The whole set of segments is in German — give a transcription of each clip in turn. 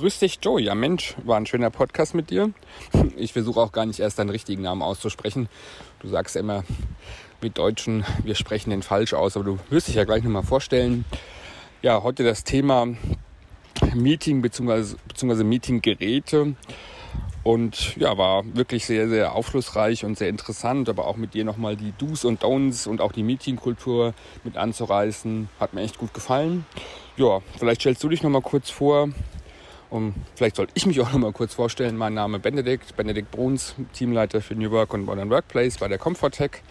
Grüß dich, Joey. Ja, Mensch, war ein schöner Podcast mit dir. Ich versuche auch gar nicht erst deinen richtigen Namen auszusprechen. Du sagst immer, wir Deutschen, wir sprechen den falsch aus, aber du wirst dich ja gleich nochmal vorstellen. Ja, heute das Thema Meeting bzw. Meetinggeräte. Und ja, war wirklich sehr, sehr aufschlussreich und sehr interessant, aber auch mit dir nochmal die Do's und Don'ts und auch die Meetingkultur mit anzureißen. Hat mir echt gut gefallen. Ja, vielleicht stellst du dich nochmal kurz vor. Und vielleicht sollte ich mich auch nochmal kurz vorstellen. Mein Name ist Benedikt, Benedikt Bruns, Teamleiter für New Work und Modern Workplace bei der Comfortech.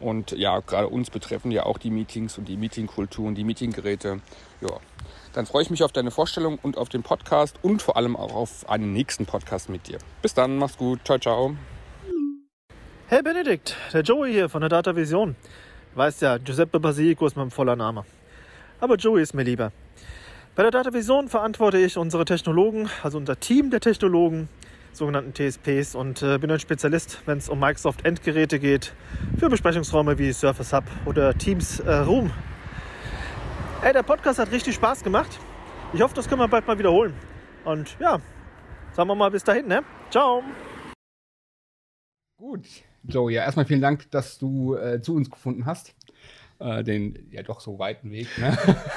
Und ja, gerade uns betreffen ja auch die Meetings und die Meetingkultur und die Meetinggeräte. Ja, dann freue ich mich auf deine Vorstellung und auf den Podcast und vor allem auch auf einen nächsten Podcast mit dir. Bis dann, mach's gut. Ciao, ciao. Hey Benedikt, der Joey hier von der Data Vision. Weißt ja, Giuseppe Basilico ist mein voller Name. Aber Joey ist mir lieber. Bei der Data Vision verantworte ich unsere Technologen, also unser Team der Technologen, sogenannten TSPs und äh, bin ein Spezialist, wenn es um Microsoft Endgeräte geht, für Besprechungsräume wie Surface Hub oder Teams äh, Room Ey, der Podcast hat richtig Spaß gemacht. Ich hoffe, das können wir bald mal wiederholen. Und ja, sagen wir mal bis dahin, ne? Ciao. Gut, Joe, ja, erstmal vielen Dank, dass du äh, zu uns gefunden hast. Äh, den ja doch so weiten Weg. Ne?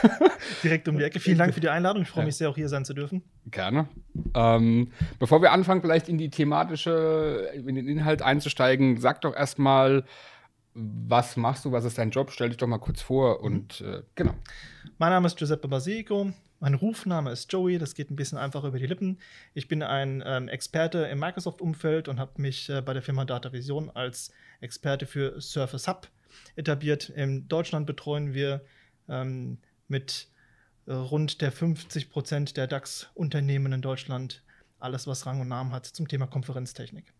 Direkt um die Ecke. Vielen Dank für die Einladung. Ich freue mich sehr, auch hier sein zu dürfen. Gerne. Ähm, bevor wir anfangen, vielleicht in die thematische, in den Inhalt einzusteigen, sag doch erstmal, was machst du, was ist dein Job? Stell dich doch mal kurz vor und äh, genau. Mein Name ist Giuseppe Basico. Mein Rufname ist Joey, das geht ein bisschen einfacher über die Lippen. Ich bin ein ähm, Experte im Microsoft-Umfeld und habe mich äh, bei der Firma Data Vision als Experte für Surface Hub etabliert. In Deutschland betreuen wir ähm, mit äh, rund der 50 Prozent der DAX-Unternehmen in Deutschland alles, was Rang und Namen hat zum Thema Konferenztechnik.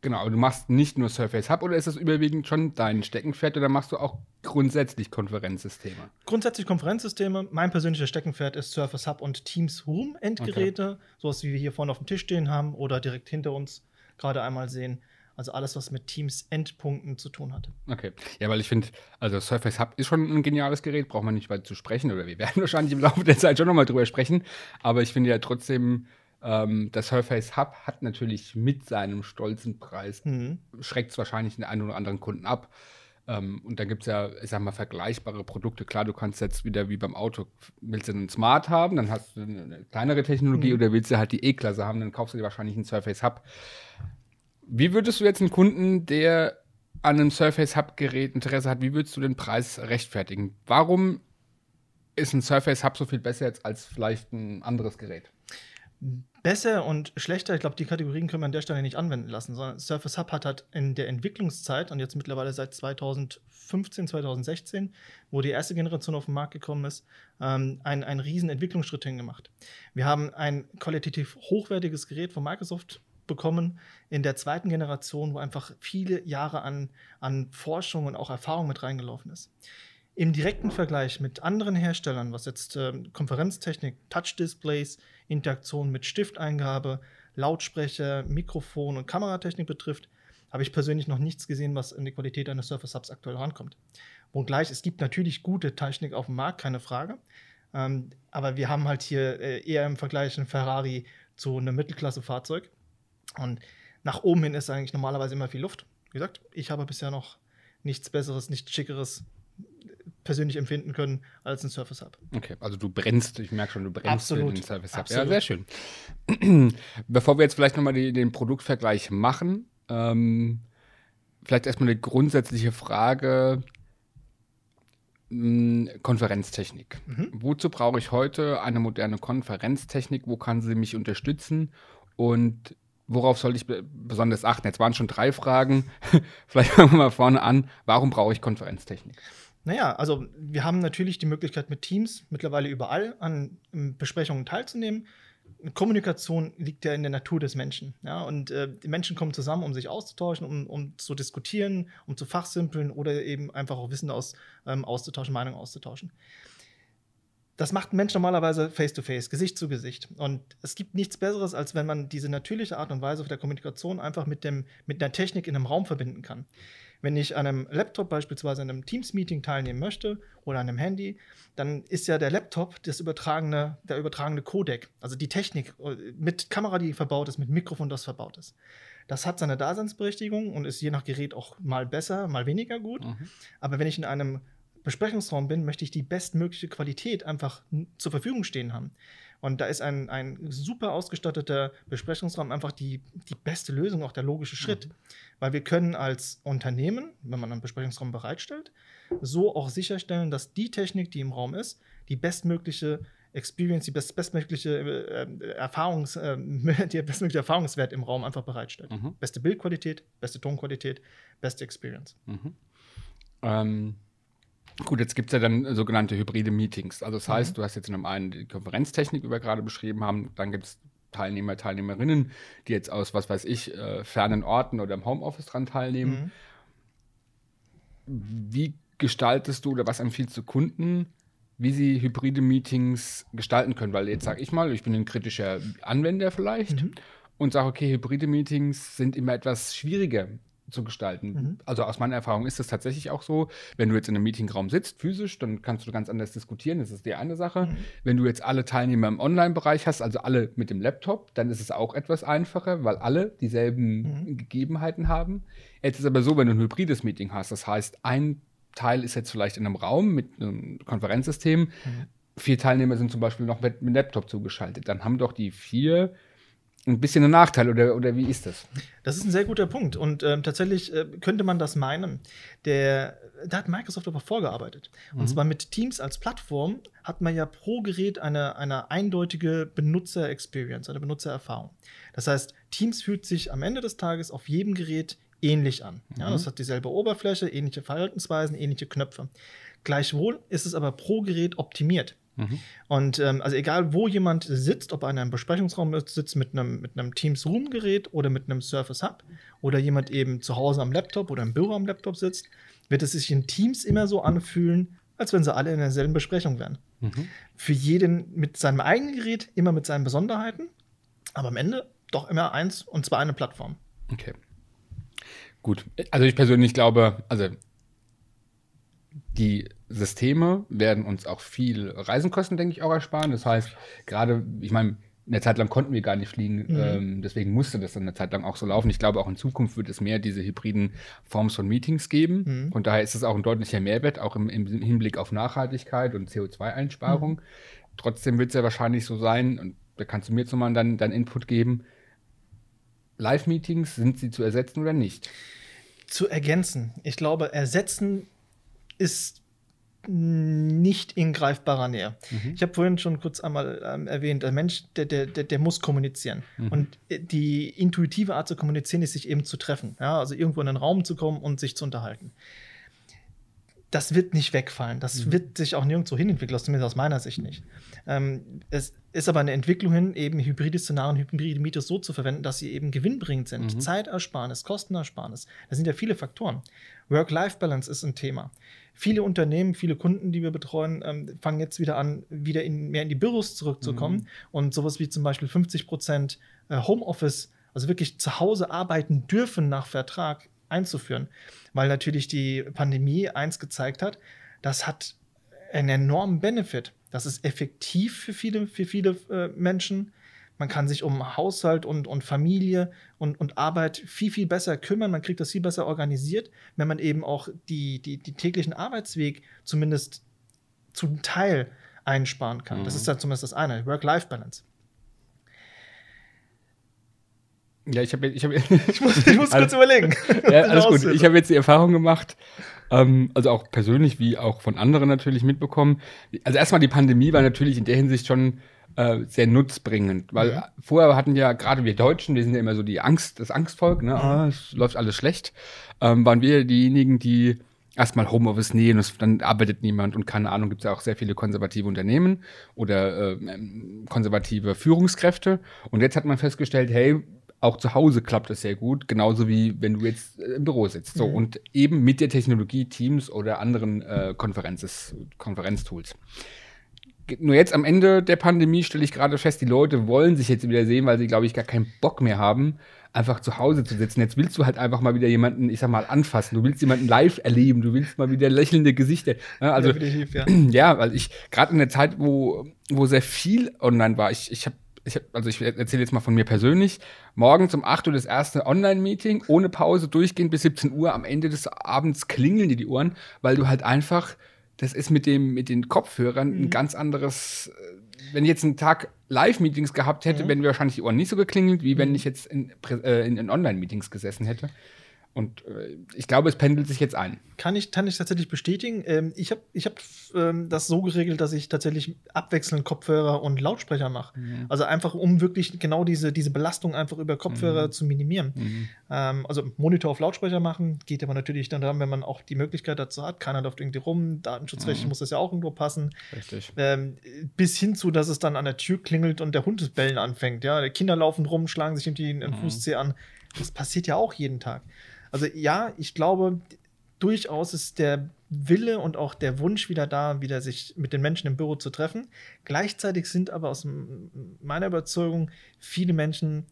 Genau, aber du machst nicht nur Surface Hub oder ist das überwiegend schon dein Steckenpferd oder machst du auch grundsätzlich Konferenzsysteme? Grundsätzlich Konferenzsysteme. Mein persönliches Steckenpferd ist Surface Hub und Teams Room Endgeräte, okay. sowas wie wir hier vorne auf dem Tisch stehen haben oder direkt hinter uns gerade einmal sehen. Also alles, was mit Teams Endpunkten zu tun hat. Okay. Ja, weil ich finde, also Surface Hub ist schon ein geniales Gerät, braucht man nicht weiter zu sprechen oder wir werden wahrscheinlich im Laufe der Zeit schon nochmal drüber sprechen. Aber ich finde ja trotzdem, ähm, das Surface Hub hat natürlich mit seinem stolzen Preis, mhm. schreckt es wahrscheinlich den einen oder anderen Kunden ab. Ähm, und dann gibt es ja, ich sag mal, vergleichbare Produkte. Klar, du kannst jetzt wieder wie beim Auto, willst du einen Smart haben, dann hast du eine kleinere Technologie mhm. oder willst du halt die E-Klasse haben, dann kaufst du dir wahrscheinlich einen Surface Hub. Wie würdest du jetzt einen Kunden, der an einem Surface Hub-Gerät Interesse hat, wie würdest du den Preis rechtfertigen? Warum ist ein Surface Hub so viel besser jetzt als vielleicht ein anderes Gerät? besser und schlechter, ich glaube, die Kategorien können wir an der Stelle nicht anwenden lassen, sondern Surface Hub hat halt in der Entwicklungszeit und jetzt mittlerweile seit 2015, 2016, wo die erste Generation auf den Markt gekommen ist, ähm, einen, einen riesen Entwicklungsschritt hingemacht. Wir haben ein qualitativ hochwertiges Gerät von Microsoft bekommen in der zweiten Generation, wo einfach viele Jahre an, an Forschung und auch Erfahrung mit reingelaufen ist. Im direkten Vergleich mit anderen Herstellern, was jetzt äh, Konferenztechnik, Touch-Displays, Interaktion mit Stifteingabe, Lautsprecher, Mikrofon und Kameratechnik betrifft, habe ich persönlich noch nichts gesehen, was in die Qualität eines Surface Hubs aktuell rankommt. Und gleich, es gibt natürlich gute Technik auf dem Markt, keine Frage. Ähm, aber wir haben halt hier äh, eher im Vergleich ein Ferrari zu einem Mittelklasse-Fahrzeug. Und nach oben hin ist eigentlich normalerweise immer viel Luft. Wie gesagt, ich habe bisher noch nichts Besseres, nichts Schickeres persönlich empfinden können als ein Surface Hub. Okay, also du brennst, ich merke schon, du brennst Absolut. den Surface Hub. Absolut. Ja, sehr schön. Bevor wir jetzt vielleicht nochmal den Produktvergleich machen, ähm, vielleicht erstmal eine grundsätzliche Frage. Hm, Konferenztechnik. Mhm. Wozu brauche ich heute eine moderne Konferenztechnik? Wo kann sie mich unterstützen? Und worauf sollte ich besonders achten? Jetzt waren schon drei Fragen. Vielleicht fangen wir mal vorne an. Warum brauche ich Konferenztechnik? Naja, also wir haben natürlich die Möglichkeit mit Teams mittlerweile überall an Besprechungen teilzunehmen. Kommunikation liegt ja in der Natur des Menschen. Ja? Und äh, die Menschen kommen zusammen, um sich auszutauschen, um, um zu diskutieren, um zu fachsimpeln oder eben einfach auch Wissen aus, ähm, auszutauschen, Meinungen auszutauschen. Das macht ein Mensch normalerweise face-to-face, -face, Gesicht zu Gesicht. Und es gibt nichts Besseres, als wenn man diese natürliche Art und Weise der Kommunikation einfach mit, dem, mit einer Technik in einem Raum verbinden kann. Wenn ich an einem Laptop beispielsweise an einem Teams-Meeting teilnehmen möchte oder an einem Handy, dann ist ja der Laptop das übertragene, der übertragene Codec, also die Technik äh, mit Kamera, die verbaut ist, mit Mikrofon, das verbaut ist. Das hat seine Daseinsberechtigung und ist je nach Gerät auch mal besser, mal weniger gut. Mhm. Aber wenn ich in einem Besprechungsraum bin, möchte ich die bestmögliche Qualität einfach zur Verfügung stehen haben. Und da ist ein, ein super ausgestatteter Besprechungsraum einfach die, die beste Lösung, auch der logische Schritt. Mhm. Weil wir können als Unternehmen, wenn man einen Besprechungsraum bereitstellt, so auch sicherstellen, dass die Technik, die im Raum ist, die bestmögliche Experience, die best, bestmögliche äh, Erfahrungs, äh, der bestmögliche Erfahrungswert im Raum einfach bereitstellt. Mhm. Beste Bildqualität, beste Tonqualität, beste Experience. Mhm. Ähm, Gut, jetzt gibt es ja dann sogenannte hybride Meetings. Also das heißt, mhm. du hast jetzt in einem einen die Konferenztechnik, die wir gerade beschrieben haben, dann gibt es Teilnehmer, Teilnehmerinnen, die jetzt aus, was weiß ich, äh, fernen Orten oder im Homeoffice dran teilnehmen. Mhm. Wie gestaltest du oder was empfiehlst du Kunden, wie sie hybride Meetings gestalten können? Weil jetzt sage ich mal, ich bin ein kritischer Anwender vielleicht mhm. und sage, okay, hybride Meetings sind immer etwas schwieriger zu gestalten. Mhm. Also aus meiner Erfahrung ist es tatsächlich auch so, wenn du jetzt in einem Meetingraum sitzt, physisch, dann kannst du ganz anders diskutieren, das ist die eine Sache. Mhm. Wenn du jetzt alle Teilnehmer im Online-Bereich hast, also alle mit dem Laptop, dann ist es auch etwas einfacher, weil alle dieselben mhm. Gegebenheiten haben. Jetzt ist es aber so, wenn du ein hybrides Meeting hast, das heißt, ein Teil ist jetzt vielleicht in einem Raum mit einem Konferenzsystem, mhm. vier Teilnehmer sind zum Beispiel noch mit, mit Laptop zugeschaltet, dann haben doch die vier ein bisschen ein Nachteil oder, oder wie ist das? Das ist ein sehr guter Punkt und ähm, tatsächlich äh, könnte man das meinen. Der, da hat Microsoft aber vorgearbeitet. Mhm. Und zwar mit Teams als Plattform hat man ja pro Gerät eine, eine eindeutige Benutzer-Experience, eine Benutzererfahrung. Das heißt, Teams fühlt sich am Ende des Tages auf jedem Gerät ähnlich an. Mhm. Ja, das hat dieselbe Oberfläche, ähnliche Verhaltensweisen, ähnliche Knöpfe. Gleichwohl ist es aber pro Gerät optimiert. Mhm. Und ähm, also egal, wo jemand sitzt, ob er in einem Besprechungsraum sitzt mit einem, mit einem Teams Room-Gerät oder mit einem Surface Hub oder jemand eben zu Hause am Laptop oder im Büro am Laptop sitzt, wird es sich in Teams immer so anfühlen, als wenn sie alle in derselben Besprechung wären. Mhm. Für jeden mit seinem eigenen Gerät, immer mit seinen Besonderheiten, aber am Ende doch immer eins und zwar eine Plattform. Okay. Gut. Also ich persönlich glaube, also die Systeme werden uns auch viel Reisenkosten, denke ich, auch ersparen. Das heißt, gerade, ich meine, eine Zeit lang konnten wir gar nicht fliegen, mhm. ähm, deswegen musste das dann eine Zeit lang auch so laufen. Ich glaube, auch in Zukunft wird es mehr diese hybriden Forms von Meetings geben. Mhm. Und daher ist es auch ein deutlicher Mehrwert, auch im, im Hinblick auf Nachhaltigkeit und CO2-Einsparung. Mhm. Trotzdem wird es ja wahrscheinlich so sein, und da kannst du mir zumal dann, dann Input geben, Live-Meetings, sind sie zu ersetzen oder nicht? Zu ergänzen. Ich glaube, ersetzen ist nicht in greifbarer Nähe. Mhm. Ich habe vorhin schon kurz einmal ähm, erwähnt, der Mensch, der, der, der, der muss kommunizieren. Mhm. Und äh, die intuitive Art zu kommunizieren ist, sich eben zu treffen. Ja? Also irgendwo in einen Raum zu kommen und sich zu unterhalten. Das wird nicht wegfallen. Das mhm. wird sich auch nirgendwo hin entwickeln, zumindest aus meiner Sicht nicht. Ähm, es ist aber eine Entwicklung hin, eben hybride Szenarien, hybride Miete so zu verwenden, dass sie eben gewinnbringend sind. Mhm. Zeitersparnis, Kostenersparnis. Das sind ja viele Faktoren. Work-Life-Balance ist ein Thema viele Unternehmen, viele Kunden, die wir betreuen, ähm, fangen jetzt wieder an, wieder in, mehr in die Büros zurückzukommen. Mhm. Und sowas wie zum Beispiel 50 Prozent äh, Homeoffice, also wirklich zu Hause arbeiten dürfen nach Vertrag einzuführen. Weil natürlich die Pandemie eins gezeigt hat, das hat einen enormen Benefit. Das ist effektiv für viele, für viele äh, Menschen. Man kann sich um Haushalt und, und Familie und, und Arbeit viel, viel besser kümmern. Man kriegt das viel besser organisiert, wenn man eben auch die, die, die täglichen Arbeitsweg zumindest zum Teil einsparen kann. Mhm. Das ist dann zumindest das eine, Work-Life-Balance. Ja, ich habe ich, hab, ich muss, ich muss kurz überlegen. Ja, alles gut. Ich habe jetzt die Erfahrung gemacht, ähm, also auch persönlich wie auch von anderen natürlich mitbekommen. Also erstmal die Pandemie war natürlich in der Hinsicht schon äh, sehr nutzbringend. Weil mhm. vorher hatten ja gerade wir Deutschen, wir sind ja immer so die Angst, das Angstvolk, ne? Mhm. Ah, es läuft alles schlecht. Ähm, waren wir diejenigen, die erstmal Homeoffice nähen, dann arbeitet niemand und keine Ahnung, gibt es ja auch sehr viele konservative Unternehmen oder äh, konservative Führungskräfte. Und jetzt hat man festgestellt, hey, auch zu Hause klappt das sehr gut, genauso wie wenn du jetzt äh, im Büro sitzt. So, mhm. und eben mit der Technologie Teams oder anderen äh, Konferenzes, Konferenztools nur jetzt am Ende der Pandemie stelle ich gerade fest, die Leute wollen sich jetzt wieder sehen, weil sie, glaube ich, gar keinen Bock mehr haben, einfach zu Hause zu sitzen. Jetzt willst du halt einfach mal wieder jemanden, ich sag mal, anfassen. Du willst jemanden live erleben. Du willst mal wieder lächelnde Gesichter. Ja, also, ja. ja, weil ich gerade in der Zeit, wo, wo sehr viel online war, ich, ich habe ich, also ich erzähle jetzt mal von mir persönlich, morgens um 8 Uhr das erste Online-Meeting, ohne Pause, durchgehend bis 17 Uhr, am Ende des Abends klingeln dir die Ohren, weil du halt einfach, das ist mit, dem, mit den Kopfhörern mhm. ein ganz anderes, äh, wenn ich jetzt einen Tag Live-Meetings gehabt hätte, mhm. wären wir wahrscheinlich die Ohren nicht so geklingelt, wie wenn mhm. ich jetzt in, äh, in, in Online-Meetings gesessen hätte. Und äh, ich glaube, es pendelt sich jetzt ein. Kann ich, kann ich tatsächlich bestätigen. Ähm, ich habe ich hab, ähm, das so geregelt, dass ich tatsächlich abwechselnd Kopfhörer und Lautsprecher mache. Mhm. Also einfach, um wirklich genau diese, diese Belastung einfach über Kopfhörer mhm. zu minimieren. Mhm. Ähm, also Monitor auf Lautsprecher machen, geht aber natürlich dann daran, wenn man auch die Möglichkeit dazu hat. Keiner läuft irgendwie rum. Datenschutzrechtlich mhm. muss das ja auch irgendwo passen. Richtig. Ähm, bis hin zu, dass es dann an der Tür klingelt und der Hund das Bellen anfängt. Ja? Die Kinder laufen rum, schlagen sich irgendwie einen mhm. Fußzeh an. Das passiert ja auch jeden Tag. Also ja, ich glaube, durchaus ist der Wille und auch der Wunsch wieder da, wieder sich mit den Menschen im Büro zu treffen. Gleichzeitig sind aber aus meiner Überzeugung viele Menschen,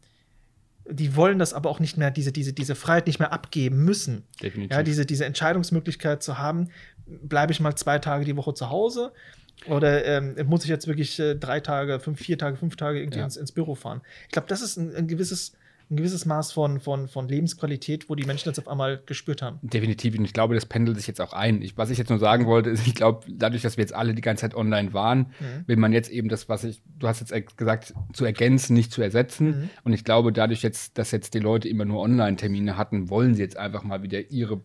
die wollen das aber auch nicht mehr, diese, diese, diese Freiheit nicht mehr abgeben müssen. Definitiv. Ja, diese, diese Entscheidungsmöglichkeit zu haben, bleibe ich mal zwei Tage die Woche zu Hause oder ähm, muss ich jetzt wirklich äh, drei Tage, fünf, vier Tage, fünf Tage irgendwie ja. ins, ins, Büro fahren? Ich glaube, das ist ein, ein gewisses ein gewisses Maß von, von, von Lebensqualität, wo die Menschen das auf einmal gespürt haben. Definitiv. Und ich glaube, das pendelt sich jetzt auch ein. Ich, was ich jetzt nur sagen wollte, ist, ich glaube, dadurch, dass wir jetzt alle die ganze Zeit online waren, mhm. will man jetzt eben das, was ich, du hast jetzt gesagt, zu ergänzen, nicht zu ersetzen. Mhm. Und ich glaube, dadurch jetzt, dass jetzt die Leute immer nur Online-Termine hatten, wollen sie jetzt einfach mal wieder ihre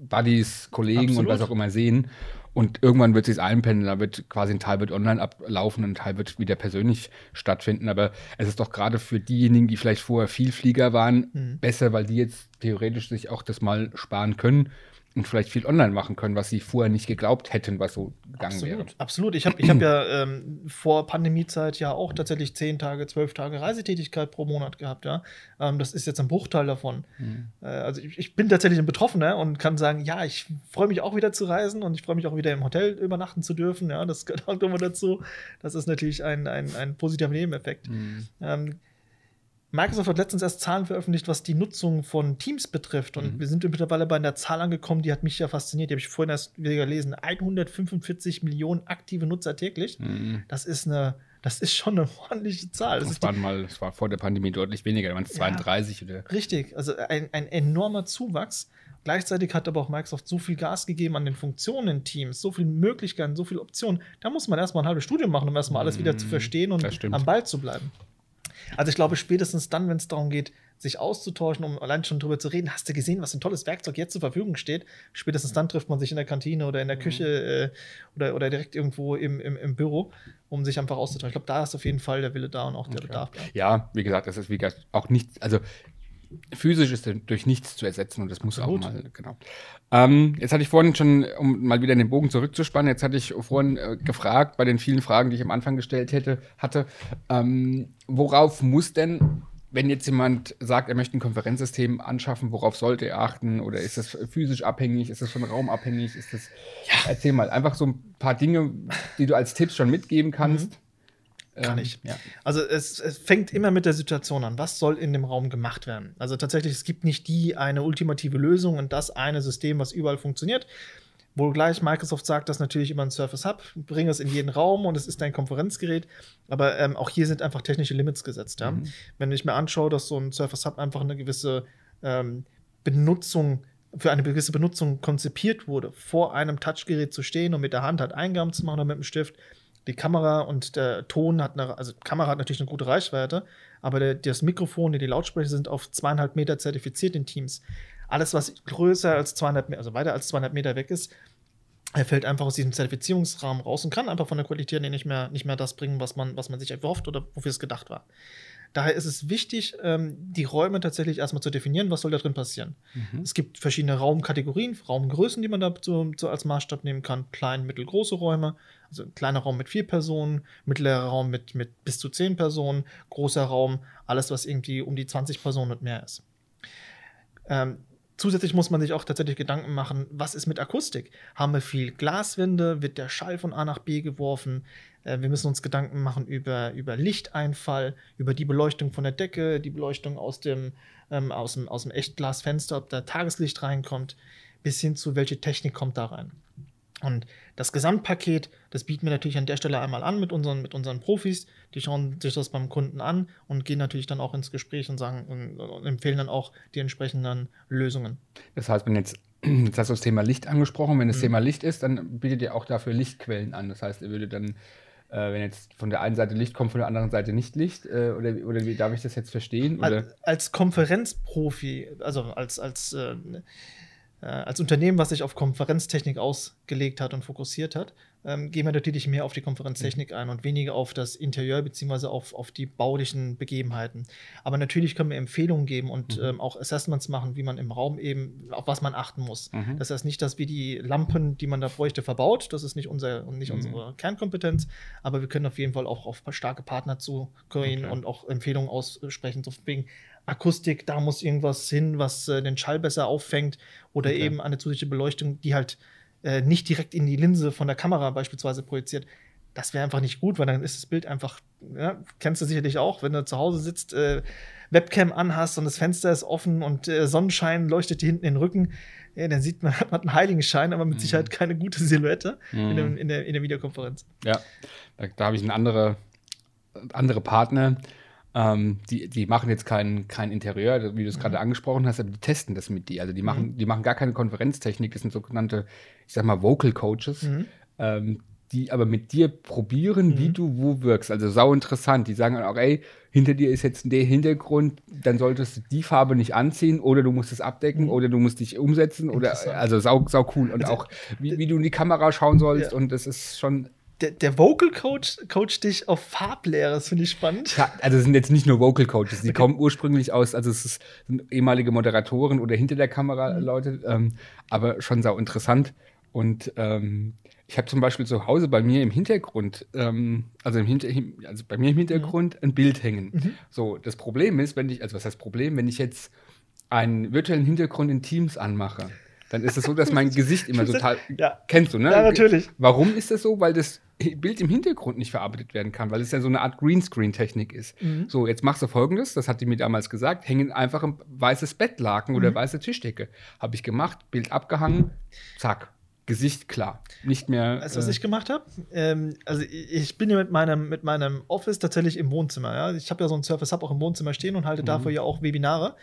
Buddies, Kollegen Absolut. und was auch immer sehen. Und irgendwann wird es sich einpendeln, da wird quasi ein Teil wird online ablaufen und ein Teil wird wieder persönlich stattfinden. Aber es ist doch gerade für diejenigen, die vielleicht vorher viel Flieger waren, mhm. besser, weil die jetzt theoretisch sich auch das mal sparen können und vielleicht viel online machen können, was sie vorher nicht geglaubt hätten, was so gegangen absolut, wäre. Absolut. Ich habe ich hab ja ähm, vor Pandemiezeit ja auch tatsächlich zehn Tage, zwölf Tage Reisetätigkeit pro Monat gehabt. Ja, ähm, das ist jetzt ein Bruchteil davon. Mhm. Äh, also ich, ich, bin tatsächlich ein Betroffener und kann sagen, ja, ich freue mich auch wieder zu reisen und ich freue mich auch wieder im Hotel übernachten zu dürfen. Ja, das gehört auch immer dazu. Das ist natürlich ein, ein, ein positiver Nebeneffekt. Mhm. Ähm, Microsoft hat letztens erst Zahlen veröffentlicht, was die Nutzung von Teams betrifft. Und mhm. wir sind mittlerweile bei einer Zahl angekommen, die hat mich ja fasziniert. Die habe ich vorhin erst wieder gelesen. 145 Millionen aktive Nutzer täglich. Mhm. Das ist eine, das ist schon eine ordentliche Zahl. Das, das waren mal, das war vor der Pandemie deutlich weniger, da waren es 32 ja, oder. Richtig, also ein, ein enormer Zuwachs. Gleichzeitig hat aber auch Microsoft so viel Gas gegeben an den Funktionen in Teams, so viele Möglichkeiten, so viele Optionen. Da muss man erstmal ein halbes Studium machen, um erstmal alles wieder zu mhm. verstehen und am Ball zu bleiben. Also ich glaube, spätestens dann, wenn es darum geht, sich auszutauschen, um allein schon drüber zu reden, hast du gesehen, was ein tolles Werkzeug jetzt zur Verfügung steht. Spätestens dann trifft man sich in der Kantine oder in der mhm. Küche äh, oder, oder direkt irgendwo im, im, im Büro, um sich einfach auszutauschen. Ich glaube, da ist auf jeden Fall der Wille da und auch der okay. Bedarf da. Ja, wie gesagt, das ist wie gesagt auch nichts, also physisch ist durch nichts zu ersetzen und das muss Absolut. auch mal, genau. Ähm, jetzt hatte ich vorhin schon, um mal wieder den Bogen zurückzuspannen, jetzt hatte ich vorhin äh, gefragt, bei den vielen Fragen, die ich am Anfang gestellt hätte, hatte, ähm, worauf muss denn, wenn jetzt jemand sagt, er möchte ein Konferenzsystem anschaffen, worauf sollte er achten? Oder ist das physisch abhängig? Ist das von Raum abhängig? Ist das, ja. erzähl mal, einfach so ein paar Dinge, die du als Tipps schon mitgeben kannst. Mhm. Kann ähm, ich. Ja. Also es, es, fängt immer mit der Situation an. Was soll in dem Raum gemacht werden? Also tatsächlich, es gibt nicht die eine ultimative Lösung und das eine System, was überall funktioniert. Wo gleich Microsoft sagt, das natürlich immer ein Surface Hub, bring es in jeden Raum und es ist dein Konferenzgerät. Aber ähm, auch hier sind einfach technische Limits gesetzt. Ja? Mhm. Wenn ich mir anschaue, dass so ein Surface Hub einfach eine gewisse ähm, Benutzung für eine gewisse Benutzung konzipiert wurde, vor einem Touchgerät zu stehen und mit der Hand halt Eingaben zu machen oder mit dem Stift, die Kamera und der Ton hat eine, also Kamera hat natürlich eine gute Reichweite, aber der, das Mikrofon, die Lautsprecher sind auf zweieinhalb Meter zertifiziert in Teams. Alles, was größer als zweieinhalb Meter, also weiter als zweieinhalb Meter weg ist, er fällt einfach aus diesem Zertifizierungsrahmen raus und kann einfach von der Qualität nicht mehr, nicht mehr das bringen, was man, was man sich erhofft oder wofür es gedacht war. Daher ist es wichtig, ähm, die Räume tatsächlich erstmal zu definieren, was soll da drin passieren. Mhm. Es gibt verschiedene Raumkategorien, Raumgrößen, die man da so als Maßstab nehmen kann. Klein, mittel, große Räume. Also ein kleiner Raum mit vier Personen, mittlerer Raum mit, mit bis zu zehn Personen, großer Raum, alles, was irgendwie um die 20 Personen und mehr ist. Ähm, zusätzlich muss man sich auch tatsächlich Gedanken machen, was ist mit Akustik? Haben wir viel Glaswände? Wird der Schall von A nach B geworfen? Äh, wir müssen uns Gedanken machen über, über Lichteinfall, über die Beleuchtung von der Decke, die Beleuchtung aus dem, ähm, aus dem, aus dem Echtglasfenster, ob da Tageslicht reinkommt, bis hin zu welche Technik kommt da rein. Und das Gesamtpaket, das bieten wir natürlich an der Stelle einmal an mit unseren, mit unseren Profis. Die schauen sich das beim Kunden an und gehen natürlich dann auch ins Gespräch und sagen und, und empfehlen dann auch die entsprechenden Lösungen. Das heißt, wenn jetzt, jetzt hast du das Thema Licht angesprochen, wenn das mhm. Thema Licht ist, dann bietet ihr auch dafür Lichtquellen an. Das heißt, ihr würdet dann äh, wenn jetzt von der einen Seite Licht kommt, von der anderen Seite nicht Licht? Äh, oder, oder wie darf ich das jetzt verstehen? Als, als, Konferenzprofi, also als, als äh, äh, als Unternehmen, was sich auf Konferenztechnik ausgelegt hat und fokussiert hat, ähm, gehen wir natürlich mehr auf die Konferenztechnik ein und weniger auf das Interieur bzw. Auf, auf die baulichen Begebenheiten. Aber natürlich können wir Empfehlungen geben und mhm. ähm, auch Assessments machen, wie man im Raum eben, auf was man achten muss. Mhm. Das heißt nicht, dass wir die Lampen, die man da bräuchte, verbaut. Das ist nicht, unser, nicht mhm. unsere Kernkompetenz. Aber wir können auf jeden Fall auch auf starke Partner zugehen okay. und auch Empfehlungen aussprechen. So wegen, Akustik, da muss irgendwas hin, was äh, den Schall besser auffängt oder okay. eben eine zusätzliche Beleuchtung, die halt äh, nicht direkt in die Linse von der Kamera beispielsweise projiziert. Das wäre einfach nicht gut, weil dann ist das Bild einfach, ja, kennst du sicherlich auch, wenn du zu Hause sitzt, äh, Webcam anhast und das Fenster ist offen und äh, Sonnenschein leuchtet dir hinten in den Rücken, dann sieht man, hat man einen Heiligenschein, aber mit mhm. Sicherheit keine gute Silhouette mhm. in, dem, in, der, in der Videokonferenz. Ja, da, da habe ich einen andere, andere Partner, ähm, die, die machen jetzt kein, kein Interieur, wie du es gerade mhm. angesprochen hast, aber die testen das mit dir. Also die machen, mhm. die machen gar keine Konferenztechnik, das sind sogenannte, ich sag mal, Vocal Coaches, mhm. ähm, die aber mit dir probieren, wie mhm. du wo wirkst. Also sau interessant. Die sagen auch, ey, hinter dir ist jetzt der Hintergrund, dann solltest du die Farbe nicht anziehen oder du musst es abdecken mhm. oder du musst dich umsetzen oder also sau, sau cool. Und also, auch wie, wie, du in die Kamera schauen sollst ja. und das ist schon der, der, Vocal Coach coacht dich auf Farblehre, das finde ich spannend. Ja, also es sind jetzt nicht nur Vocal Coaches, die okay. kommen ursprünglich aus, also es sind ehemalige Moderatoren oder hinter der Kamera mhm. Leute, ähm, aber schon sau interessant. Und ähm, ich habe zum Beispiel zu Hause bei mir im Hintergrund, ähm, also, im Hinter also bei mir im Hintergrund mhm. ein Bild hängen. Mhm. So, das Problem ist, wenn ich, also was heißt Problem, wenn ich jetzt einen virtuellen Hintergrund in Teams anmache, dann ist es so, dass mein Gesicht immer total. Ja. Kennst du, ne? Ja, natürlich. Warum ist das so? Weil das Bild im Hintergrund nicht verarbeitet werden kann, weil es ja so eine Art Greenscreen-Technik ist. Mhm. So, jetzt machst du folgendes, das hat die mir damals gesagt, hängen einfach ein weißes Bettlaken mhm. oder weiße Tischdecke. Habe ich gemacht, Bild abgehangen, zack. Gesicht klar. Nicht mehr. Weißt du, was äh, ich gemacht habe? Ähm, also ich bin ja mit meinem, mit meinem Office tatsächlich im Wohnzimmer. Ja? Ich habe ja so ein Surface Hub auch im Wohnzimmer stehen und halte mhm. dafür ja auch Webinare.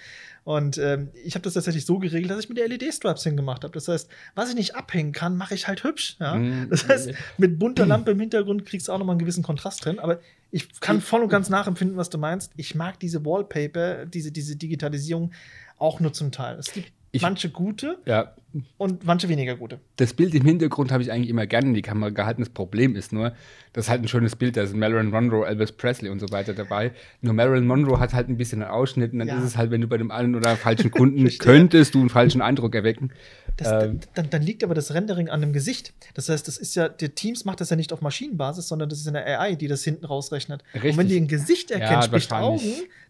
Und ähm, ich habe das tatsächlich so geregelt, dass ich mit der LED-Straps hingemacht habe. Das heißt, was ich nicht abhängen kann, mache ich halt hübsch. Ja? Mhm. Das heißt, mit bunter Lampe im Hintergrund kriegst du auch nochmal einen gewissen Kontrast drin. Aber ich kann voll und ganz nachempfinden, was du meinst. Ich mag diese Wallpaper, diese, diese Digitalisierung auch nur zum Teil. Es gibt ich, manche gute ja. und manche weniger gute. Das Bild im Hintergrund habe ich eigentlich immer gerne in die Kamera gehalten. Das Problem ist nur, das ist halt ein schönes Bild. Da sind Marilyn Monroe, Elvis Presley und so weiter dabei. Nur Marilyn Monroe hat halt ein bisschen einen Ausschnitt und dann ja. ist es halt, wenn du bei dem einen oder falschen Kunden könntest du einen falschen Eindruck erwecken. Das, ähm, dann, dann, liegt aber das Rendering an dem Gesicht. Das heißt, das ist ja, der Teams macht das ja nicht auf Maschinenbasis, sondern das ist eine AI, die das hinten rausrechnet. Richtig. Und wenn die ein Gesicht erkennt, ja, sprich Augen,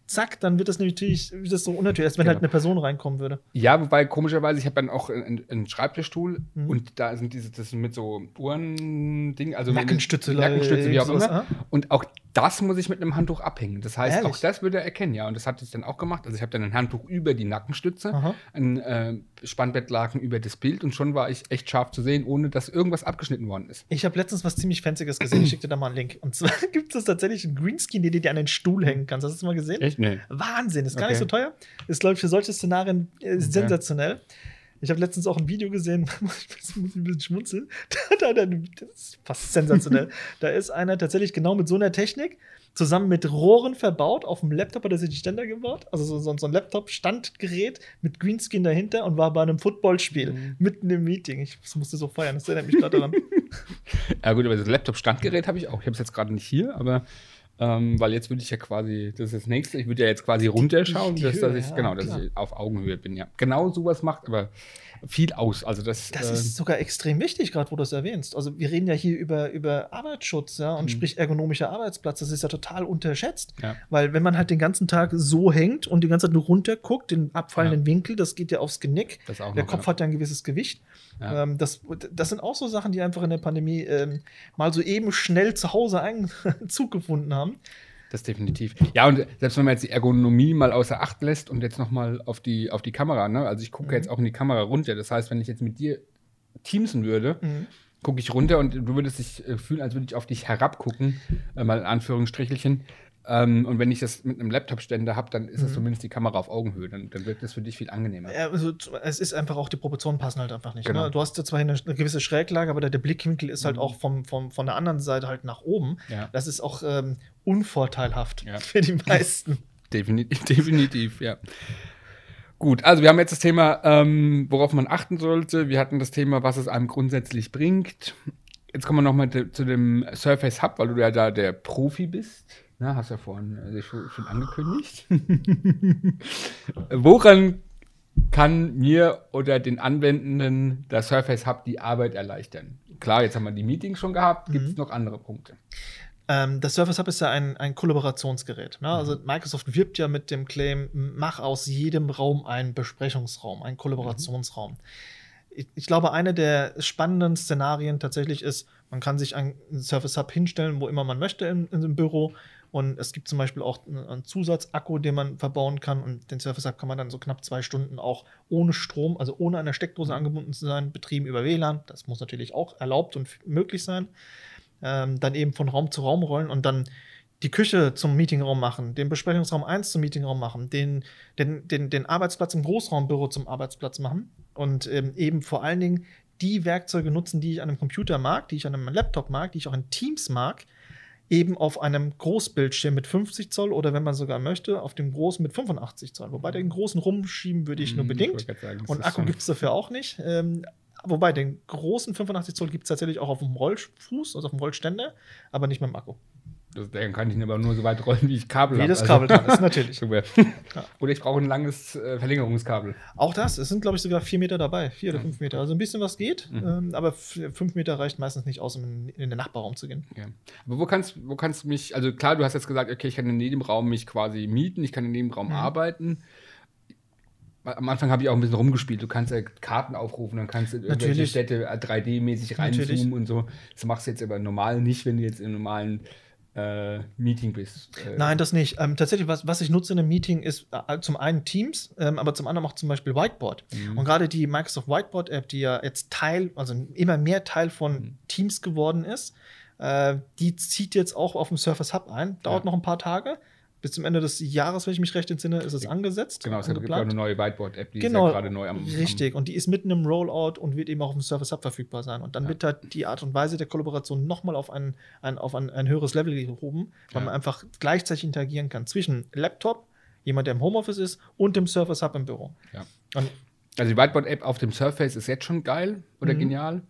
zack, dann wird das natürlich wird das so unnatürlich, als wenn genau. halt eine Person reinkommen würde. Ja, wobei komischerweise, ich habe dann auch einen, einen Schreibtischstuhl mhm. und da sind diese, das mit so Uhren-Ding, also Nackenstütze, Nackenstütze, wie auch immer. Und auch das muss ich mit einem Handtuch abhängen. Das heißt, Ehrlich? auch das würde er erkennen, ja. Und das hat es dann auch gemacht. Also ich habe dann ein Handtuch über die Nackenstütze, Aha. ein äh, Spannbettlaken über das Bild und schon war ich echt scharf zu sehen, ohne dass irgendwas abgeschnitten worden ist. Ich habe letztens was ziemlich Fancyes gesehen. Ich schicke dir da mal einen Link. Und zwar gibt es tatsächlich einen Greenscreen, den du dir an den Stuhl hängen kannst. Hast du das mal gesehen? Echt? Nee. Wahnsinn, ist gar okay. nicht so teuer. Ist, glaube ich, für solche Szenarien äh, okay. sensationell. Ich habe letztens auch ein Video gesehen, ich muss ein bisschen schmunzeln. das ist fast sensationell. da ist einer tatsächlich genau mit so einer Technik zusammen mit Rohren verbaut. Auf dem Laptop hat er sich die Ständer gebaut. Also so, so, so ein Laptop-Standgerät mit Greenskin dahinter und war bei einem Footballspiel mhm. mitten im Meeting. Ich musste so feiern, das erinnert mich gerade daran. ja, gut, aber das Laptop-Standgerät habe ich auch. Ich habe es jetzt gerade nicht hier, aber Ähm, weil jetzt würde ich ja quasi, das ist das nächste, ich würde ja jetzt quasi runterschauen, dass, dass ich, ja, genau, dass klar. ich auf Augenhöhe bin, ja. Genau sowas macht aber viel aus. Also das, Das äh, ist sogar extrem wichtig, gerade wo du es erwähnst. Also wir reden ja hier über, über Arbeitsschutz, ja, und Mhm. sprich ergonomischer Arbeitsplatz. Das ist ja total unterschätzt. Ja. Weil wenn man halt den ganzen Tag so hängt und die ganze Zeit nur runter guckt, den abfallenden Winkel, das geht ja aufs Genick. auch Der noch, Kopf ja. hat ja ein gewisses Gewicht. Ja. Ähm, das, das sind auch so Sachen, die einfach in der Pandemie ähm, mal so eben schnell zu Hause einen Zug gefunden haben. Das definitiv. Ja, und selbst wenn man jetzt die Ergonomie mal außer Acht lässt und jetzt nochmal auf die, auf die Kamera, ne? Also ich gucke Mhm. jetzt auch in die Kamera runter. Das heißt, wenn ich jetzt mit dir teamsen würde, Mhm. gucke ich runter und du würdest dich äh, fühlen, als würde ich auf dich herabgucken, äh, mal in Anführungsstrichelchen. Ähm, und wenn ich das mit einem Laptop-Ständer habe, dann ist es Mhm. zumindest die Kamera auf Augenhöhe. Dann, dann wird das für dich viel angenehmer. Ja, also, es ist einfach auch, die Proportionen passen halt einfach nicht. Genau. Ne? Du hast ja zwar eine, eine gewisse Schräglage, aber der, der Blickwinkel ist halt Mhm. auch vom, vom, von der anderen Seite halt nach oben. Ja. Das ist auch ähm, unvorteilhaft Ja. für die meisten. Definitiv, definitiv, ja. Gut, also wir haben jetzt das Thema, ähm, worauf man achten sollte. Wir hatten das Thema, was es einem grundsätzlich bringt. Jetzt kommen wir nochmal zu dem Surface Hub, weil du ja da der Profi bist. Na, hast ja vorhin äh, schon, schon angekündigt. Woran kann mir oder den Anwendenden der Surface Hub die Arbeit erleichtern? Klar, jetzt haben wir die Meetings schon gehabt. Gibt es Mhm. noch andere Punkte? Ähm, das Surface Hub ist ja ein, ein Kollaborationsgerät. Ne? Also Microsoft wirbt ja mit dem Claim, mach aus jedem Raum einen Besprechungsraum, einen Kollaborationsraum. Ich, ich glaube, eine der spannenden Szenarien tatsächlich ist, man kann sich einen Surface Hub hinstellen, wo immer man möchte in einem Büro. Und es gibt zum Beispiel auch einen Zusatzakku, den man verbauen kann. Und den Surface Hub kann man dann so knapp zwei Stunden auch ohne Strom, also ohne an der Steckdose angebunden zu sein, betrieben über WLAN. Das muss natürlich auch erlaubt und möglich sein ähm, dann eben von Raum zu Raum rollen und dann die Küche zum Meetingraum machen, den Besprechungsraum 1 zum Meetingraum machen, den, den, den, den Arbeitsplatz im Großraumbüro zum Arbeitsplatz machen und ähm, eben vor allen Dingen die Werkzeuge nutzen, die ich an einem Computer mag, die ich an einem Laptop mag, die ich auch in Teams mag, eben auf einem Großbildschirm mit 50 Zoll oder wenn man sogar möchte, auf dem großen mit 85 Zoll. Wobei den großen rumschieben würde ich nur Hm, bedingt. gerade sagen, Und Akku gibt es dafür auch nicht. Ähm, wobei, den großen 85 Zoll gibt es tatsächlich auch auf dem Rollfuß, also auf dem Rollständer, aber nicht mit dem Akku. Das, dann kann ich ihn aber nur so weit rollen, wie ich Kabel Wie hab. das Also- Kabel dran ist, natürlich. Oder ich brauche ein langes äh, Verlängerungskabel. Auch das, es sind, glaube ich, sogar vier Meter dabei, vier oder fünf Meter. Also ein bisschen was geht, Mhm. ähm, aber fünf Meter reicht meistens nicht aus, um in, den Nachbarraum zu gehen. Ja. Aber wo kannst, wo kannst du mich, also klar, du hast jetzt gesagt, okay, ich kann in jedem Raum mich quasi mieten, ich kann in jedem Raum Mhm. arbeiten. Am Anfang habe ich auch ein bisschen rumgespielt. Du kannst ja Karten aufrufen, dann kannst du irgendwelche Natürlich. Städte äh, 3D-mäßig Natürlich. reinzoomen und so. Das machst du jetzt aber normal nicht, wenn du jetzt im normalen äh, Meeting bist. Äh, Nein, das nicht. Ähm, tatsächlich, was, was ich nutze in einem Meeting, ist äh, zum einen Teams, ähm, aber zum anderen auch zum Beispiel Whiteboard. Mhm. Und gerade die Microsoft Whiteboard-App, die ja jetzt Teil, also immer mehr Teil von Mhm. Teams geworden ist, äh, die zieht jetzt auch auf dem Surface Hub ein. Dauert Ja. noch ein paar Tage. Bis zum Ende des Jahres, wenn ich mich recht entsinne, ist es angesetzt. Genau, es gibt ja auch angeplant. eine neue Whiteboard-App, die Genau, ist ja gerade neu am. richtig. Und die ist mitten im Rollout und wird eben auch auf dem Surface Hub verfügbar sein. Und dann Ja. wird halt die Art und Weise der Kollaboration nochmal auf ein, ein, auf ein, ein höheres Level gehoben, weil Ja. man einfach gleichzeitig interagieren kann zwischen Laptop, jemand, der im Homeoffice ist, und dem Surface Hub im Büro. Ja. Und Also die Whiteboard-App auf dem Surface ist jetzt schon geil oder Mhm. genial.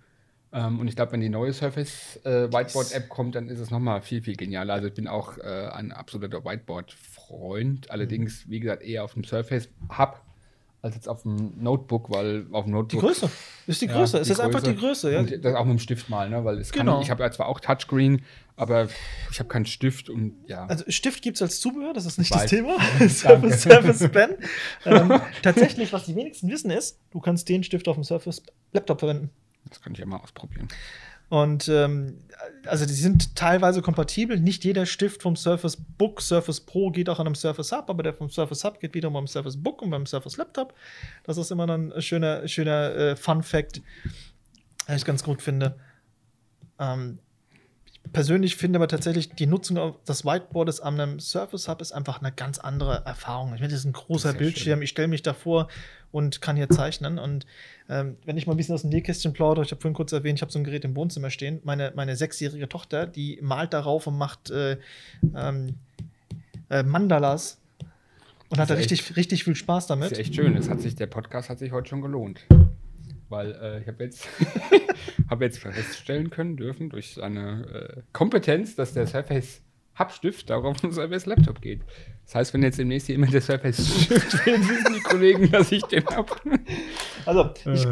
Ähm, und ich glaube, wenn die neue Surface äh, Whiteboard-App kommt, dann ist es nochmal viel, viel genialer. Also ich bin auch äh, ein absoluter Whiteboard-Freund. Allerdings, wie gesagt, eher auf dem Surface Hub als jetzt auf dem Notebook, weil auf dem Notebook. die Größe ist die Ja, Größe. es die ist einfach die Größe. Ja. Und das auch mit dem Stift mal, ne? Weil es Genau. kann, ich habe ja zwar auch Touchscreen, aber ich habe keinen Stift und ja. Also Stift gibt es als Zubehör, das ist nicht Weiß. das Thema. Surface, Surface Pen. ähm, tatsächlich, was die wenigsten wissen, ist, du kannst den Stift auf dem Surface Laptop verwenden. Das kann ich ja mal ausprobieren. Und ähm, also die sind teilweise kompatibel. Nicht jeder Stift vom Surface Book, Surface Pro geht auch an einem Surface Hub, aber der vom Surface Hub geht wiederum beim Surface Book und beim Surface Laptop. Das ist immer dann ein schöner, schöner äh, Fun Fact, den ich ganz gut finde. Ähm, persönlich finde aber tatsächlich, die Nutzung des Whiteboards an einem Surface Hub ist einfach eine ganz andere Erfahrung. Ich meine, das ist ein großer Das ist Bildschirm. Ich stelle mich davor und kann hier zeichnen. Und ähm, wenn ich mal ein bisschen aus dem Nähkästchen plaudere, ich habe vorhin kurz erwähnt, ich habe so ein Gerät im Wohnzimmer stehen. Meine, meine sechsjährige Tochter, die malt darauf und macht äh, ähm, äh, Mandalas und hat da richtig, richtig viel Spaß Das damit. ist echt schön. Das hat sich, der Podcast hat sich heute schon gelohnt. Weil äh, ich habe jetzt, hab jetzt feststellen können dürfen durch seine äh, Kompetenz, dass der Surface Hubstift darauf ein Surface Laptop geht. Das heißt, wenn jetzt demnächst hier immer der Surface Stift steht, wissen die Kollegen, dass ich den habe. Also, ich,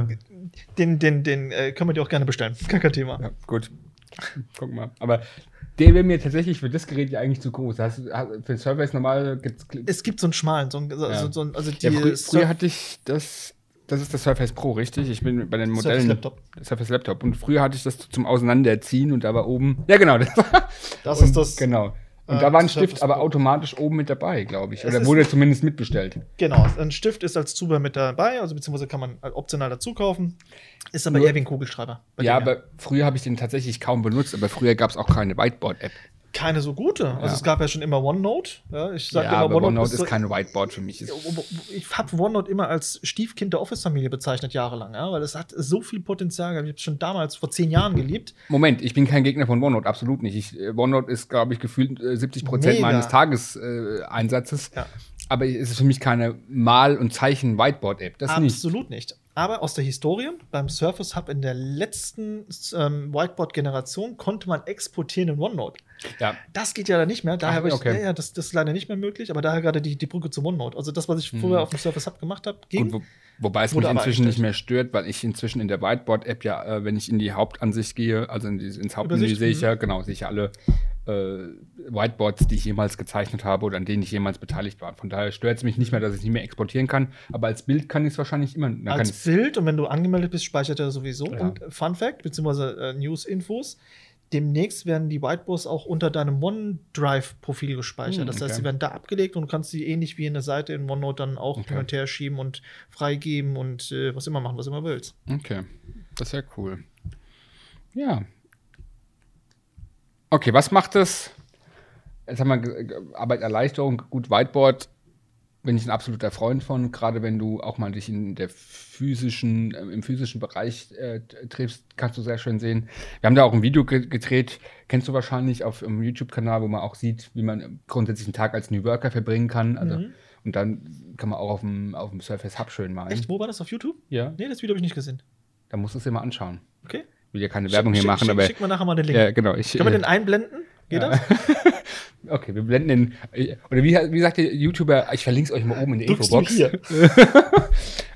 den, den, den äh, können wir dir auch gerne bestellen. Gar kein Thema. Ja, gut. Guck mal. Aber der wäre mir tatsächlich für das Gerät ja eigentlich zu groß. Das heißt, für Surface normal gibt Es gibt so einen schmalen, so einen, so, Ja. so, einen- also die ja, frü früher hatte ich das. Das ist das Surface Pro, richtig? Ich bin bei den Modellen. Surface Laptop. Surface Laptop. Und früher hatte ich das zum Auseinanderziehen und da war oben. Ja, genau. Das, Das und, ist das- Genau. Und äh, da war ein Surface Stift aber Pro. automatisch oben mit dabei, glaube ich. Oder wurde zumindest mitbestellt. Genau, ein Stift ist als Zubehör mit dabei, also beziehungsweise kann man optional dazu kaufen. Ist aber Nur- eher wie ein Kugelschreiber. Ja, aber früher habe ich den tatsächlich kaum benutzt, aber früher gab es auch keine Whiteboard-App. Keine so gute. Also Ja. es gab ja schon immer OneNote. Ja, ich sag Ja, immer, aber OneNote so- ist keine Whiteboard für mich. Ich habe OneNote immer als Stiefkind der Office-Familie bezeichnet, jahrelang, ja, weil es hat so viel Potenzial gehabt. Ich habe es schon damals, vor zehn Jahren geliebt. Moment, ich bin kein Gegner von OneNote, absolut nicht. Ich, äh, OneNote ist, glaube ich, gefühlt äh, 70 Prozent Mega. meines Tageseinsatzes. Äh. Aber es ist für mich keine Mal- und Zeichen-Whiteboard-App. Das nicht. Absolut nicht. Aber aus der Historie, beim Surface Hub in der letzten ähm, Whiteboard-Generation konnte man exportieren in OneNote. Ja. Das geht ja dann nicht mehr. Daher Ach, habe ich, okay. ja, ja, das, das ist leider nicht mehr möglich, aber daher gerade die, die Brücke zu OneNote. Also das, was ich vorher auf dem Surface Hub gemacht habe, ging. Gut, wo, wobei es mich inzwischen nicht mehr stört, weil ich inzwischen in der Whiteboard-App ja, äh, wenn ich in die Hauptansicht gehe, also in die, ins Hauptmenü, sehe ich mhm. ja, genau, sehe ich alle äh, Whiteboards, die ich jemals gezeichnet habe oder an denen ich jemals beteiligt war. Von daher stört es mich nicht mehr, dass ich nicht mehr exportieren kann. Aber als Bild kann ich es wahrscheinlich immer. Als Bild und wenn du angemeldet bist, speichert er sowieso. Ja. Und Fun Fact, beziehungsweise äh, News-Infos. Demnächst werden die Whiteboards auch unter deinem OneDrive-Profil gespeichert. Hm, das heißt, okay. sie werden da abgelegt und du kannst sie ähnlich wie in der Seite in OneNote dann auch Okay. hin und her schieben und freigeben und äh, was immer machen, was immer willst. Okay, das ist ja cool. Ja. Okay, was macht es? Jetzt haben wir Arbeiterleichterung, gut Whiteboard. Bin ich ein absoluter Freund von, gerade wenn du auch mal dich in der physischen, äh, im physischen Bereich äh, triffst, kannst du sehr schön sehen. Wir haben da auch ein Video ge gedreht, kennst du wahrscheinlich auf dem YouTube-Kanal, wo man auch sieht, wie man grundsätzlich einen Tag als New Worker verbringen kann. Also, Mhm. Und dann kann man auch auf dem, auf dem Surface Hub schön malen. Echt? Wo war das? Auf YouTube? Ja. Nee, das Video habe ich nicht gesehen. Da musst du es dir mal anschauen. Okay. Ich will ja keine Werbung hier Schick- machen, schick, aber. Schick mal nachher mal den Link. Ja, genau. Ich, Können wir äh, den einblenden? Geht ja. das? Okay, wir blenden den. äh, Oder wie, wie sagt der YouTuber, ich verlinke es euch mal oben in der Drückst Infobox.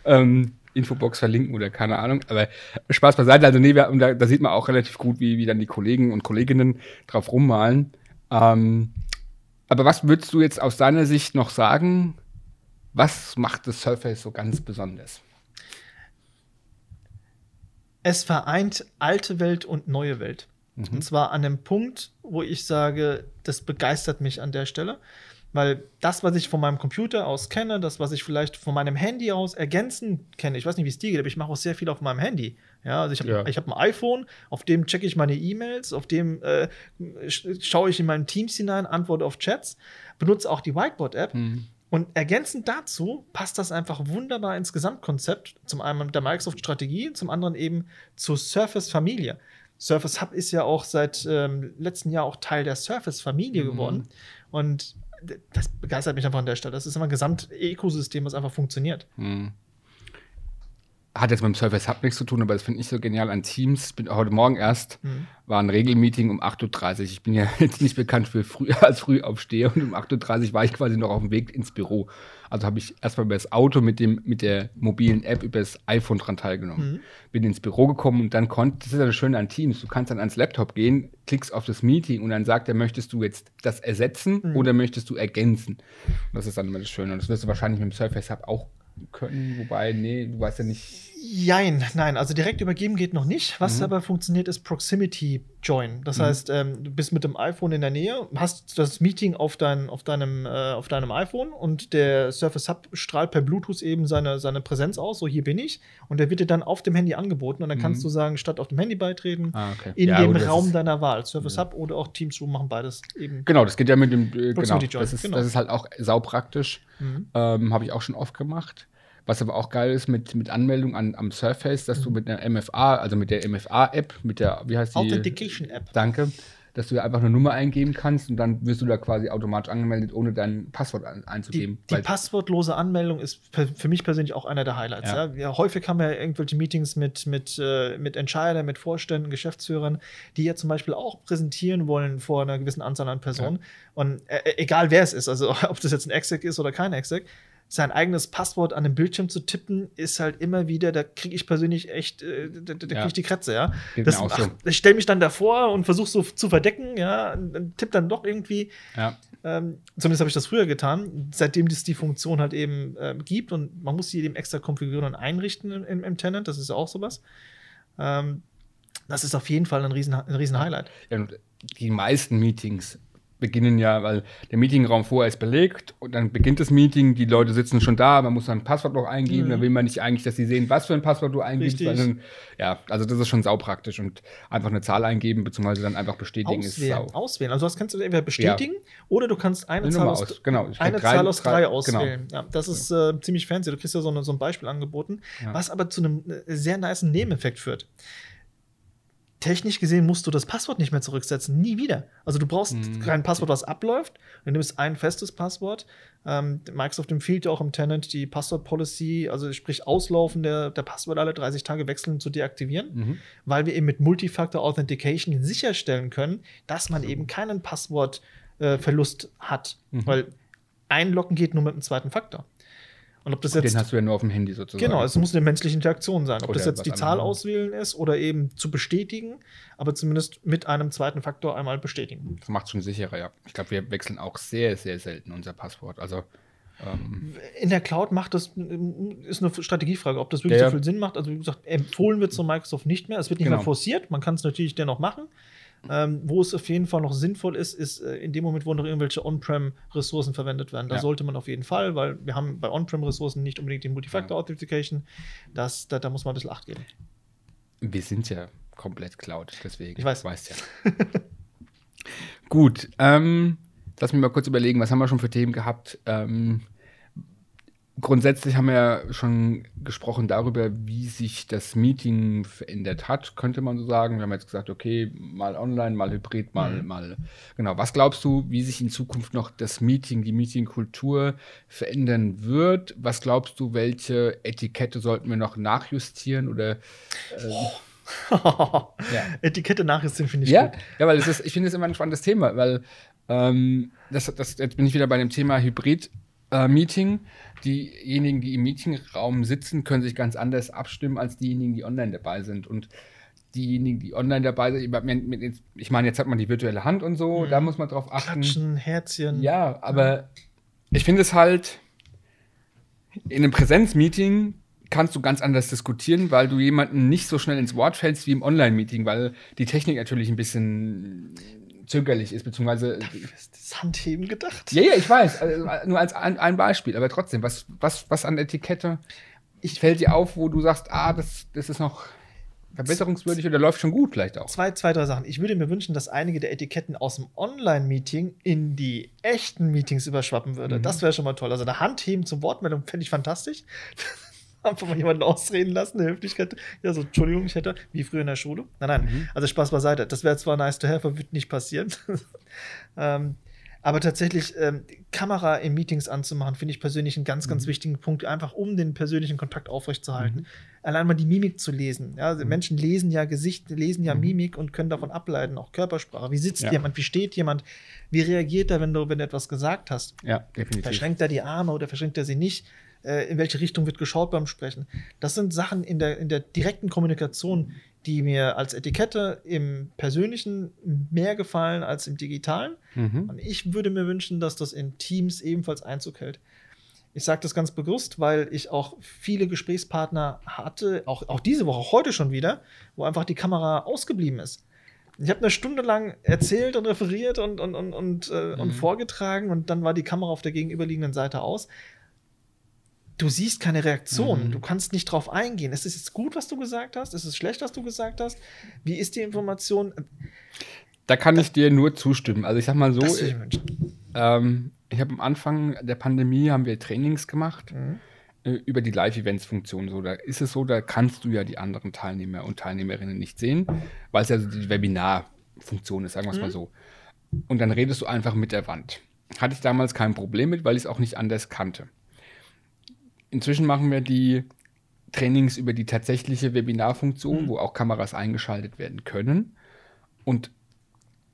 ähm, Infobox verlinken oder keine Ahnung. Aber Spaß beiseite. Also, nee, wir, da, da sieht man auch relativ gut, wie, wie dann die Kollegen und Kolleginnen drauf rummalen. Ähm, aber was würdest du jetzt aus deiner Sicht noch sagen? Was macht das Surface so ganz besonders? Es vereint alte Welt und neue Welt. Und zwar an dem Punkt, wo ich sage, das begeistert mich an der Stelle. Weil das, was ich von meinem Computer aus kenne, das, was ich vielleicht von meinem Handy aus ergänzend kenne, ich weiß nicht, wie es dir geht, aber ich mache auch sehr viel auf meinem Handy. Ja, also ich habe Ja. ich hab ein iPhone, auf dem checke ich meine E-Mails, auf dem äh, sch- schaue ich in meinen Teams hinein, antworte auf Chats, benutze auch die Whiteboard-App. Und ergänzend dazu passt das einfach wunderbar ins Gesamtkonzept. Zum einen der Microsoft-Strategie, zum anderen eben zur Surface-Familie. Surface Hub ist ja auch seit ähm, letztem Jahr auch Teil der Surface-Familie geworden. Und das begeistert mich einfach an der Stelle. Das ist immer ein Gesamtökosystem, was einfach funktioniert. Hm. Hat jetzt mit dem Surface Hub nichts zu tun, aber das finde ich so genial an Teams. Ich bin heute Morgen erst, Mhm. war ein Regelmeeting um 8.30 Uhr. Ich bin ja jetzt nicht bekannt für früh, als Frühaufsteher und um 8.30 Uhr war ich quasi noch auf dem Weg ins Büro. Also habe ich erstmal über das Auto mit, dem, mit der mobilen App über das iPhone dran teilgenommen. Mhm. Bin ins Büro gekommen und dann konnte, das ist ja das Schöne an Teams, du kannst dann ans Laptop gehen, klickst auf das Meeting und dann sagt er, möchtest du jetzt das ersetzen Mhm. oder möchtest du ergänzen? Und das ist dann immer das Schöne. Und das wirst du wahrscheinlich mit dem Surface Hub auch können, wobei, nee, du weißt ja nicht. Jein, nein, also direkt übergeben geht noch nicht. Was Mhm. aber funktioniert, ist Proximity Join. Das heißt, ähm, du bist mit dem iPhone in der Nähe, hast das Meeting auf, dein, auf, deinem, äh, auf deinem iPhone und der Surface Hub strahlt per Bluetooth eben seine, seine Präsenz aus, so hier bin ich. Und der wird dir dann auf dem Handy angeboten und dann kannst Mhm. du sagen, statt auf dem Handy beitreten, Ah, okay. in Ja, dem Raum deiner Wahl. Surface Hub oder auch Teams Room machen beides eben. Genau, das geht ja mit dem, äh, genau, Proximity Join, das ist, genau. das ist halt auch saupraktisch. Mhm. Ähm, Habe ich auch schon oft gemacht. Was aber auch geil ist mit, mit Anmeldung an, am Surface, dass Mhm. du mit einer MFA, also mit der MFA-App, mit der, wie heißt die? Authentication App. Danke. dass du einfach eine Nummer eingeben kannst und dann wirst du da quasi automatisch angemeldet, ohne dein Passwort ein, einzugeben. Die, die passwortlose Anmeldung ist für mich persönlich auch einer der Highlights. Ja. Ja. ja häufig haben wir irgendwelche Meetings mit, mit, äh, mit Entscheidern, mit Vorständen, Geschäftsführern, die ja zum Beispiel auch präsentieren wollen vor einer gewissen Anzahl an Personen. Und äh egal wer es ist, also ob das jetzt ein Exec ist oder kein Exec, sein eigenes Passwort an den Bildschirm zu tippen, ist halt immer wieder, da kriege ich persönlich echt, äh, da, da kriege ich die Kratze, ja. Das, so. ach, ich stelle mich dann davor und versuche so zu verdecken, ja, und tipp dann doch irgendwie. Ja. Ähm, zumindest habe ich das früher getan, seitdem es die Funktion halt eben äh, gibt und man muss sie eben extra konfigurieren und einrichten im, im Tenant, das ist ja auch sowas. Ähm, das ist auf jeden Fall ein riesen, ein riesen Highlight. Ja, die meisten Meetings beginnen ja, weil der Meetingraum vorher ist belegt und dann beginnt das Meeting, die Leute sitzen schon da, man muss dann ein Passwort noch eingeben, mhm. dann will man nicht eigentlich, dass sie sehen, was für ein Passwort du eingibst. Dann, ja, also das ist schon saupraktisch und einfach eine Zahl eingeben, beziehungsweise dann einfach bestätigen auswählen, ist sau. Auswählen, also das kannst du entweder bestätigen ja. oder du kannst eine, Zahl aus, aus, genau, eine drei, Zahl aus drei, drei auswählen. Genau. Ja, das ist äh, ziemlich fancy, du kriegst ja so, eine, so ein Beispiel angeboten, ja. was aber zu einem äh, sehr nice Nebeneffekt führt technisch gesehen musst du das Passwort nicht mehr zurücksetzen. Nie wieder. Also du brauchst mhm. kein Passwort, was abläuft. Du nimmst ein festes Passwort. Ähm, Microsoft empfiehlt ja auch im Tenant die Passwort-Policy, also sprich Auslaufen der, der Passwörter alle 30 Tage wechseln zu deaktivieren, mhm. weil wir eben mit Multifactor Authentication sicherstellen können, dass man eben keinen Passwortverlust äh, hat. Mhm. Weil einloggen geht nur mit dem zweiten Faktor. Und ob das jetzt, den hast du ja nur auf dem Handy sozusagen. Genau, es muss eine menschliche Interaktion sein. Ob oder das jetzt die Zahl auswählen ist oder eben zu bestätigen, aber zumindest mit einem zweiten Faktor einmal bestätigen. Das macht schon sicherer, ja. Ich glaube, wir wechseln auch sehr, sehr selten unser Passwort. Also ähm in der Cloud macht das, ist eine Strategiefrage, ob das wirklich ja, so viel Sinn macht. Also wie gesagt, empfohlen wird es von Microsoft nicht mehr. Es wird nicht genau. mehr forciert. Man kann es natürlich dennoch machen. Ähm, wo es auf jeden Fall noch sinnvoll ist, ist äh, in dem Moment, wo noch irgendwelche On-Prem-Ressourcen verwendet werden. Da ja. sollte man auf jeden Fall, weil wir haben bei On-Prem-Ressourcen nicht unbedingt die Multifactor-Authentication. Das, da, da muss man ein bisschen Acht geben. Wir sind ja komplett Cloud, deswegen. Ich weiß. Weißt ja. Gut, ähm, lass mich mal kurz überlegen, was haben wir schon für Themen gehabt? Ähm, Grundsätzlich haben wir ja schon gesprochen darüber, wie sich das Meeting verändert hat, könnte man so sagen. Wir haben jetzt gesagt, okay, mal online, mal hybrid, mal, mhm. mal. Genau. Was glaubst du, wie sich in Zukunft noch das Meeting, die Meetingkultur verändern wird? Was glaubst du, welche Etikette sollten wir noch nachjustieren oder? Äh, ja. Etikette nachjustieren finde ich ja? gut. Ja, weil ist, ich finde es immer ein spannendes Thema, weil ähm, das, das, jetzt bin ich wieder bei dem Thema Hybrid äh, Meeting. Diejenigen, die im Meetingraum sitzen, können sich ganz anders abstimmen als diejenigen, die online dabei sind. Und diejenigen, die online dabei sind, ich meine, jetzt hat man die virtuelle Hand und so, mhm. da muss man drauf achten. Klatschen, Herzchen. Ja, aber ich finde es halt, in einem Präsenzmeeting kannst du ganz anders diskutieren, weil du jemanden nicht so schnell ins Wort fällst wie im Online-Meeting, weil die Technik natürlich ein bisschen zögerlich ist, beziehungsweise. Dafür ist das Handheben gedacht. Ja, ja, ich weiß. Also, nur als ein, ein, Beispiel, aber trotzdem, was, was, was an Etikette ich, fällt dir auf, wo du sagst, ah, das, das ist noch verbesserungswürdig oder läuft schon gut vielleicht auch? Zwei, zwei, drei Sachen. Ich würde mir wünschen, dass einige der Etiketten aus dem Online-Meeting in die echten Meetings überschwappen würde. Mhm. Das wäre schon mal toll. Also eine Handheben zur Wortmeldung fände ich fantastisch. Einfach mal jemanden ausreden lassen, eine Höflichkeit. Ja, so, Entschuldigung, ich hätte, wie früher in der Schule. Nein, nein, mhm. also Spaß beiseite. Das wäre zwar nice to have, aber wird nicht passieren. ähm, aber tatsächlich, ähm, Kamera in Meetings anzumachen, finde ich persönlich einen ganz, ganz mhm. wichtigen Punkt, einfach um den persönlichen Kontakt aufrechtzuerhalten. Mhm. Allein mal die Mimik zu lesen. Ja, also mhm. Menschen lesen ja Gesicht, lesen ja mhm. Mimik und können davon ableiten, auch Körpersprache. Wie sitzt ja. jemand, wie steht jemand, wie reagiert er, wenn du, wenn du etwas gesagt hast? Ja, definitiv. Verschränkt er die Arme oder verschränkt er sie nicht? Äh, in welche Richtung wird geschaut beim Sprechen. Das sind Sachen in der, in der direkten Kommunikation, die mir als Etikette im Persönlichen mehr gefallen als im Digitalen. Mhm. Und ich würde mir wünschen, dass das in Teams ebenfalls Einzug hält. Ich sage das ganz bewusst, weil ich auch viele Gesprächspartner hatte, auch, auch diese Woche, auch heute schon wieder, wo einfach die Kamera ausgeblieben ist. Ich habe eine Stunde lang erzählt und referiert und, und, und, und, äh, mhm. und vorgetragen und dann war die Kamera auf der gegenüberliegenden Seite aus du siehst keine Reaktion. Mhm. Du kannst nicht drauf eingehen. Ist es jetzt gut, was du gesagt hast? Ist es schlecht, was du gesagt hast? Wie ist die Information? Da kann ich dir nur zustimmen. Also ich sag mal so, ich, ähm, ich habe am Anfang der Pandemie haben wir Trainings gemacht mhm. äh, über die Live-Events-Funktion. So, da ist es so, da kannst du ja die anderen Teilnehmer und Teilnehmerinnen nicht sehen, weil es ja so die Webinar Funktion ist, sagen wir es mal so. Und dann redest du einfach mit der Wand. Hatte ich damals kein Problem mit, weil ich es auch nicht anders kannte. Inzwischen machen wir die Trainings über die tatsächliche Webinarfunktion, wo auch Kameras eingeschaltet werden können. Und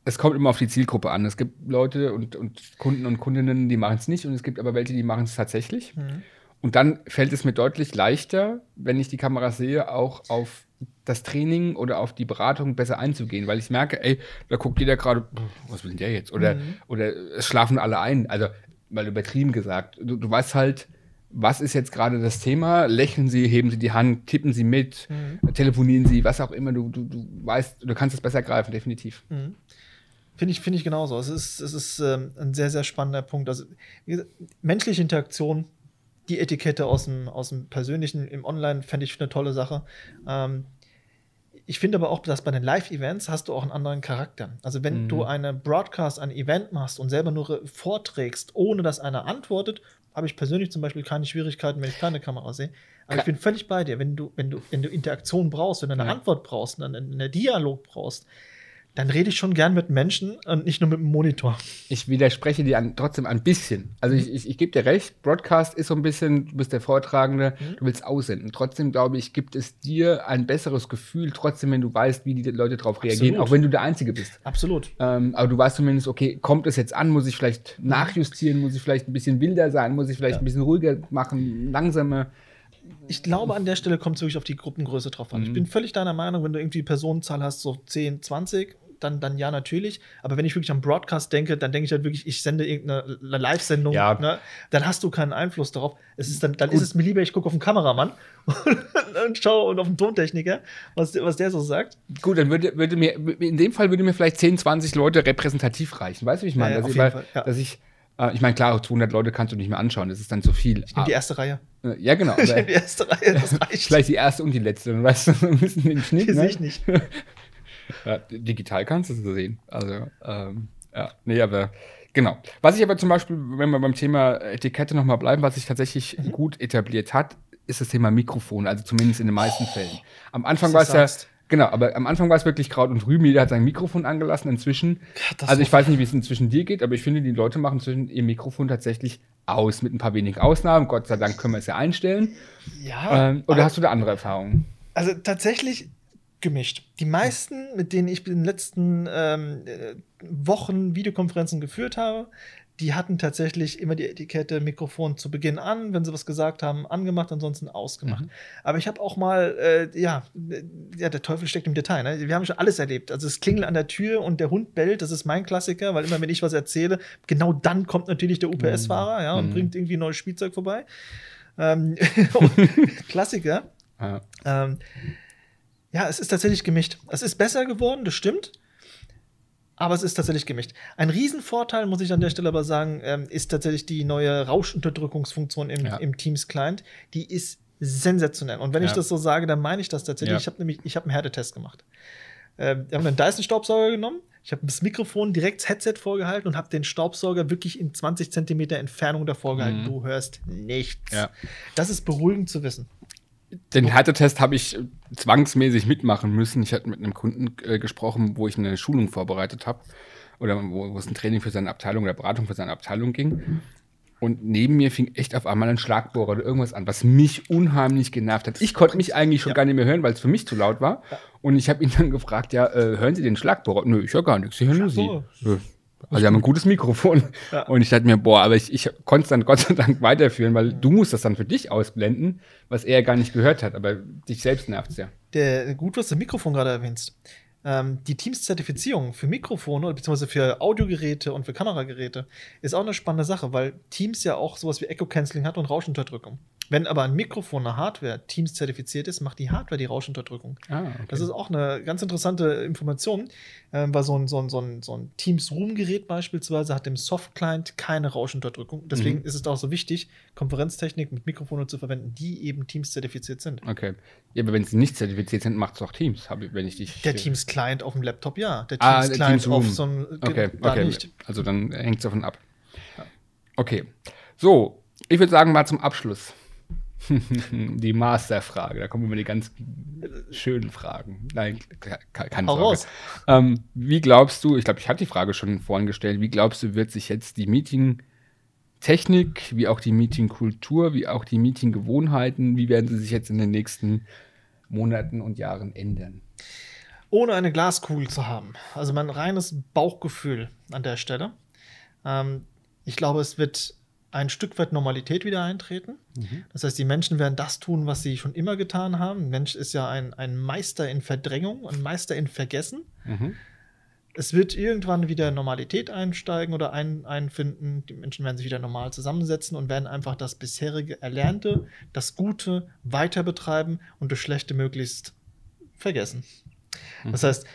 es kommt immer auf die Zielgruppe an. Es gibt Leute und, und Kunden und Kundinnen, die machen es nicht und es gibt aber welche, die machen es tatsächlich. Und dann fällt es mir deutlich leichter, wenn ich die Kameras sehe, auch auf das Training oder auf die Beratung besser einzugehen, weil ich merke, ey, da guckt jeder gerade, "Pff, was will denn der jetzt? Oder, oder es schlafen alle ein. Also, mal übertrieben gesagt. Du, du weißt halt, was ist jetzt gerade das Thema? Lächeln Sie, heben Sie die Hand, tippen Sie mit, telefonieren Sie, was auch immer. Du, du, du weißt, du kannst es besser greifen, definitiv. Finde ich, finde ich genauso. Es ist, es ist ähm, ein sehr, sehr spannender Punkt. Also, gesagt, menschliche Interaktion, die Etikette aus dem, aus dem Persönlichen im Online fände ich eine tolle Sache. Ähm, ich finde aber auch, dass bei den Live-Events hast du auch einen anderen Charakter. Also wenn du eine Broadcast, ein Event machst und selber nur vorträgst, ohne dass einer antwortet, habe ich persönlich zum Beispiel keine Schwierigkeiten, wenn ich keine Kamera sehe. Aber Ka- ich bin völlig bei dir. Wenn du, wenn du, wenn du Interaktion brauchst, wenn du eine Ja. Antwort brauchst, einen, einen Dialog brauchst, dann rede ich schon gern mit Menschen und nicht nur mit dem Monitor. Ich widerspreche dir an, trotzdem ein bisschen. Also ich, ich, ich gebe dir recht, Broadcast ist so ein bisschen, du bist der Vortragende, du willst aussenden. Trotzdem glaube ich, gibt es dir ein besseres Gefühl, trotzdem, wenn du weißt, wie die Leute darauf reagieren, auch wenn du der Einzige bist. Absolut. Ähm, aber du weißt zumindest, okay, kommt es jetzt an, muss ich vielleicht nachjustieren, muss ich vielleicht ein bisschen wilder sein, muss ich vielleicht Ja. ein bisschen ruhiger machen, langsamer. Ich glaube, an der Stelle kommt es wirklich auf die Gruppengröße drauf an. Ich bin völlig deiner Meinung, wenn du irgendwie Personenzahl hast, so 10, 20, dann, dann ja, natürlich. Aber wenn ich wirklich am Broadcast denke, dann denke ich halt wirklich, ich sende irgendeine eine Live-Sendung, Ja. ne? dann hast du keinen Einfluss darauf. Es ist dann, dann ist es mir lieber, ich gucke auf den Kameramann und schaue und auf den Tontechniker, was, der- was der so sagt. Gut, dann würde, würde mir, in dem Fall würde mir vielleicht 10, 20 Leute repräsentativ reichen. Weißt du, wie ich meine? Ja, ja, dass, ich, Fall, ja. dass ich, äh, ich meine, klar, 200 Leute kannst du nicht mehr anschauen, das ist dann zu viel. Ich nehme die erste Reihe. Äh, ja, genau. Ich nehme die erste Reihe, das reicht. Vielleicht die erste und die letzte, dann weißt du ein bisschen den Schnitt. Die sehe Ne? ich nicht. Ja, digital kannst du es sehen. Also, ähm, ja, nee, aber genau. Was ich aber zum Beispiel, wenn wir beim Thema Etikette nochmal bleiben, was sich tatsächlich Mhm. gut etabliert hat, ist das Thema Mikrofon, also zumindest in den meisten Fällen. Am Anfang war es ja, genau, aber am Anfang war es wirklich Kraut und Rüben, jeder hat sein Mikrofon angelassen. Inzwischen, Katastrophe. also ich weiß nicht, wie es inzwischen dir geht, aber ich finde, die Leute machen inzwischen ihr Mikrofon tatsächlich aus, mit ein paar wenigen Ausnahmen. Gott sei Dank können wir es ja einstellen. Ja, Ähm, oder hast du da andere Erfahrungen? Also tatsächlich gemischt. Die meisten, mit denen ich in den letzten ähm, äh, Wochen Videokonferenzen geführt habe, die hatten tatsächlich immer die Etikette Mikrofon zu Beginn an, wenn sie was gesagt haben, angemacht, ansonsten ausgemacht. Aber ich habe auch mal, äh, ja, äh, ja, der Teufel steckt im Detail. Ne? Wir haben schon alles erlebt. Also das Klingeln an der Tür und der Hund bellt, das ist mein Klassiker, weil immer wenn ich was erzähle, genau dann kommt natürlich der UPS-Fahrer ja, und Mhm. bringt irgendwie neues Spielzeug vorbei. Ähm, Klassiker. Ja. Ähm, ja, es ist tatsächlich gemischt. Es ist besser geworden, das stimmt. Aber es ist tatsächlich gemischt. Ein Riesenvorteil, muss ich an der Stelle aber sagen, ähm, ist tatsächlich die neue Rauschunterdrückungsfunktion im, Ja. im Teams-Client. Die ist sensationell. Und wenn ich Ja. das so sage, dann meine ich das tatsächlich. Ja. Ich habe nämlich, ich habe einen Härtetest gemacht. Ähm, wir haben einen Dyson-Staubsauger genommen. Ich habe das Mikrofon direkt das Headset vorgehalten und habe den Staubsauger wirklich in 20 Zentimeter Entfernung davor gehalten. Mhm. Du hörst nichts. Ja. Das ist beruhigend zu wissen. Den Härtetest habe ich äh, zwangsmäßig mitmachen müssen. Ich hatte mit einem Kunden äh, gesprochen, wo ich eine Schulung vorbereitet habe oder wo, wo es ein Training für seine Abteilung oder Beratung für seine Abteilung ging. Und neben mir fing echt auf einmal ein Schlagbohrer oder irgendwas an, was mich unheimlich genervt hat. Ich konnte mich eigentlich schon Ja. gar nicht mehr hören, weil es für mich zu laut war. Und ich habe ihn dann gefragt, ja, äh, hören Sie den Schlagbohrer? Nö, ich höre gar nichts, ich höre nur Sie. Schlagbohrer. Also Sie haben ein gutes Mikrofon. Ja. Und ich dachte mir, boah, aber ich, ich konnte es dann Gott sei Dank weiterführen, weil du musst das dann für dich ausblenden, was er gar nicht gehört hat. Aber dich selbst nervt es ja. Der, gut, was du Mikrofon gerade erwähnst. Ähm, die Teams-Zertifizierung für Mikrofone beziehungsweise für Audiogeräte und für Kamerageräte ist auch eine spannende Sache, weil Teams ja auch sowas wie Echo-Canceling hat und Rauschunterdrückung. Wenn aber ein Mikrofon, eine Hardware Teams zertifiziert ist, macht die Hardware die Rauschunterdrückung. Ah, okay. Das ist auch eine ganz interessante Information, ähm, weil so ein, so ein, so ein, so ein Teams-Room-Gerät beispielsweise hat im Soft-Client keine Rauschenunterdrückung. Deswegen Mhm. ist es auch so wichtig, Konferenztechnik mit Mikrofonen zu verwenden, die eben Teams-zertifiziert sind. okay. Ja, aber wenn sie nicht zertifiziert sind, macht es doch Teams, wenn ich dich. Der Teams-Client auf dem Laptop, ja. Der Ah, der Teams-Client Teams auf so einem Okay, okay. nicht. Also dann hängt es davon ab. Okay. So, ich würde sagen, mal zum Abschluss. die Masterfrage, da kommen immer die ganz schönen Fragen. Nein, keine Sorge. Ähm, wie glaubst du, ich glaube, ich hatte die Frage schon vorhin gestellt, wie glaubst du, wird sich jetzt die Meeting-Technik, wie auch die Meeting-Kultur, wie auch die Meeting-Gewohnheiten, wie werden sie sich jetzt in den nächsten Monaten und Jahren ändern? Ohne eine Glaskugel zu haben. Also mein reines Bauchgefühl an der Stelle. Ähm, ich glaube, es wird ein Stück weit Normalität wieder eintreten. Mhm. Das heißt, die Menschen werden das tun, was sie schon immer getan haben. Ein Mensch ist ja ein, ein Meister in Verdrängung, ein Meister in Vergessen. Mhm. Es wird irgendwann wieder Normalität einsteigen oder ein, einfinden. Die Menschen werden sich wieder normal zusammensetzen und werden einfach das bisherige Erlernte, das Gute weiter betreiben und das Schlechte möglichst vergessen. Das heißt,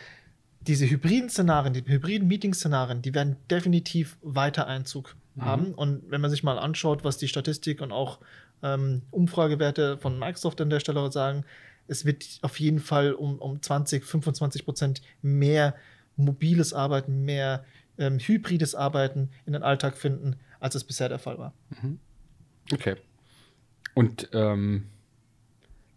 diese hybriden Szenarien, die hybriden Meeting-Szenarien, die werden definitiv weiter Einzug mhm. haben. Und wenn man sich mal anschaut, was die Statistik und auch ähm, Umfragewerte von Microsoft an der Stelle sagen, es wird auf jeden Fall um, um 20, 25 Prozent mehr mobiles Arbeiten, mehr ähm, hybrides Arbeiten in den Alltag finden, als es bisher der Fall war. Mhm. Okay. Und ähm,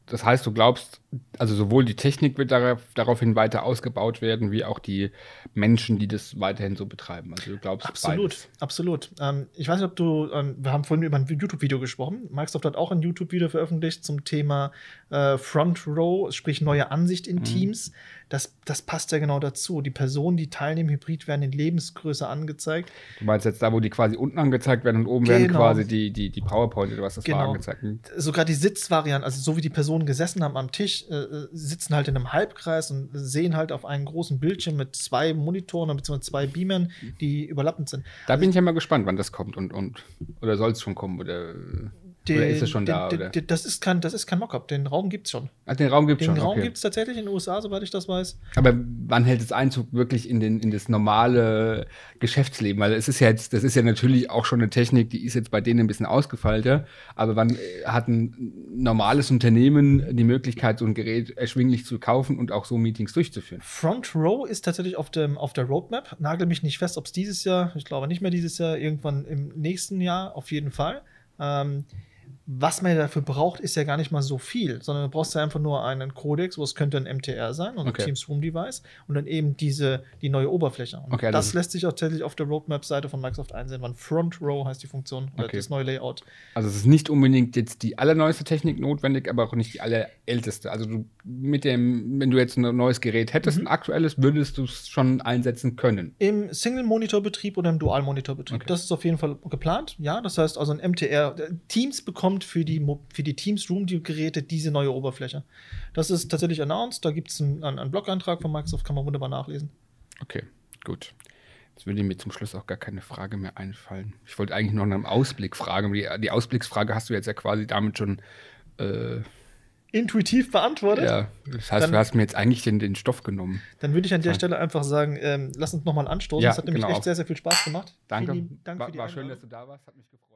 das heißt, du glaubst, also sowohl die Technik wird darauf, daraufhin weiter ausgebaut werden, wie auch die Menschen, die das weiterhin so betreiben. Also du glaubst absolut, beides. absolut. Ähm, ich weiß nicht, ob du, ähm, wir haben vorhin über ein YouTube-Video gesprochen. Microsoft hat auch ein YouTube-Video veröffentlicht zum Thema äh, Front Row, sprich neue Ansicht in mhm. Teams. Das, das passt ja genau dazu. Die Personen, die teilnehmen, Hybrid werden in Lebensgröße angezeigt. Du meinst jetzt da, wo die quasi unten angezeigt werden und oben genau. werden quasi die, die, die PowerPoint oder was das genau. war angezeigt. Sogar die Sitzvariante, also so wie die Personen gesessen haben am Tisch, äh, äh sitzen halt in einem Halbkreis und sehen halt auf einen großen Bildschirm mit zwei Monitoren bzw. zwei Beamern, die überlappend sind. Da bin ich ja mal gespannt, wann das kommt und, und oder soll es schon kommen oder den, oder ist es schon den, da? Den, das ist kein, das ist kein Mockup. Den Raum gibt es schon. Ach, den Raum gibt es schon. Den Raum okay. es tatsächlich in den USA, soweit ich das weiß. Aber wann hält es Einzug wirklich in, den, in das normale Geschäftsleben? Weil es ist ja jetzt, das ist ja natürlich auch schon eine Technik, die ist jetzt bei denen ein bisschen ausgefeilter. Aber wann äh, hat ein normales Unternehmen die Möglichkeit, so ein Gerät erschwinglich zu kaufen und auch so Meetings durchzuführen? Front Row ist tatsächlich auf, dem, auf der Roadmap. Nagel mich nicht fest, ob es dieses Jahr, ich glaube nicht mehr dieses Jahr, irgendwann im nächsten Jahr auf jeden Fall. Ähm, was man dafür braucht, ist ja gar nicht mal so viel, sondern du brauchst ja einfach nur einen Codex, wo es könnte ein MTR sein, also okay. Teams Room Device, und dann eben diese, die neue Oberfläche. Und okay, das lässt sich auch tatsächlich auf der Roadmap-Seite von Microsoft einsehen, wann Front Row heißt die Funktion, oder okay. das neue Layout. Also es ist nicht unbedingt jetzt die allerneueste Technik notwendig, aber auch nicht die allerälteste. Also du mit dem, wenn du jetzt ein neues Gerät hättest, mhm. ein aktuelles, würdest du es schon einsetzen können. Im Single-Monitor-Betrieb oder im Dual-Monitor-Betrieb. Das ist auf jeden Fall geplant, ja. Das heißt also ein MTR. Teams bekommt für die, für die Teams Room-Geräte diese neue Oberfläche. Das ist tatsächlich announced. Da gibt es einen, einen Blog-Eintrag von Microsoft, kann man wunderbar nachlesen. Okay, gut. Jetzt würde mir zum Schluss auch gar keine Frage mehr einfallen. Ich wollte eigentlich noch nach einem Ausblick fragen. Die, die Ausblicksfrage hast du jetzt ja quasi damit schon äh, intuitiv beantwortet. Ja, das heißt, dann, du hast mir jetzt eigentlich den, den Stoff genommen. Dann würde ich an der Stelle einfach sagen, ähm, lass uns nochmal anstoßen. Ja, das hat nämlich genau. echt sehr, sehr viel Spaß gemacht. Danke. Vielen Dank war, war schön, dass du da warst. Hat mich gefreut.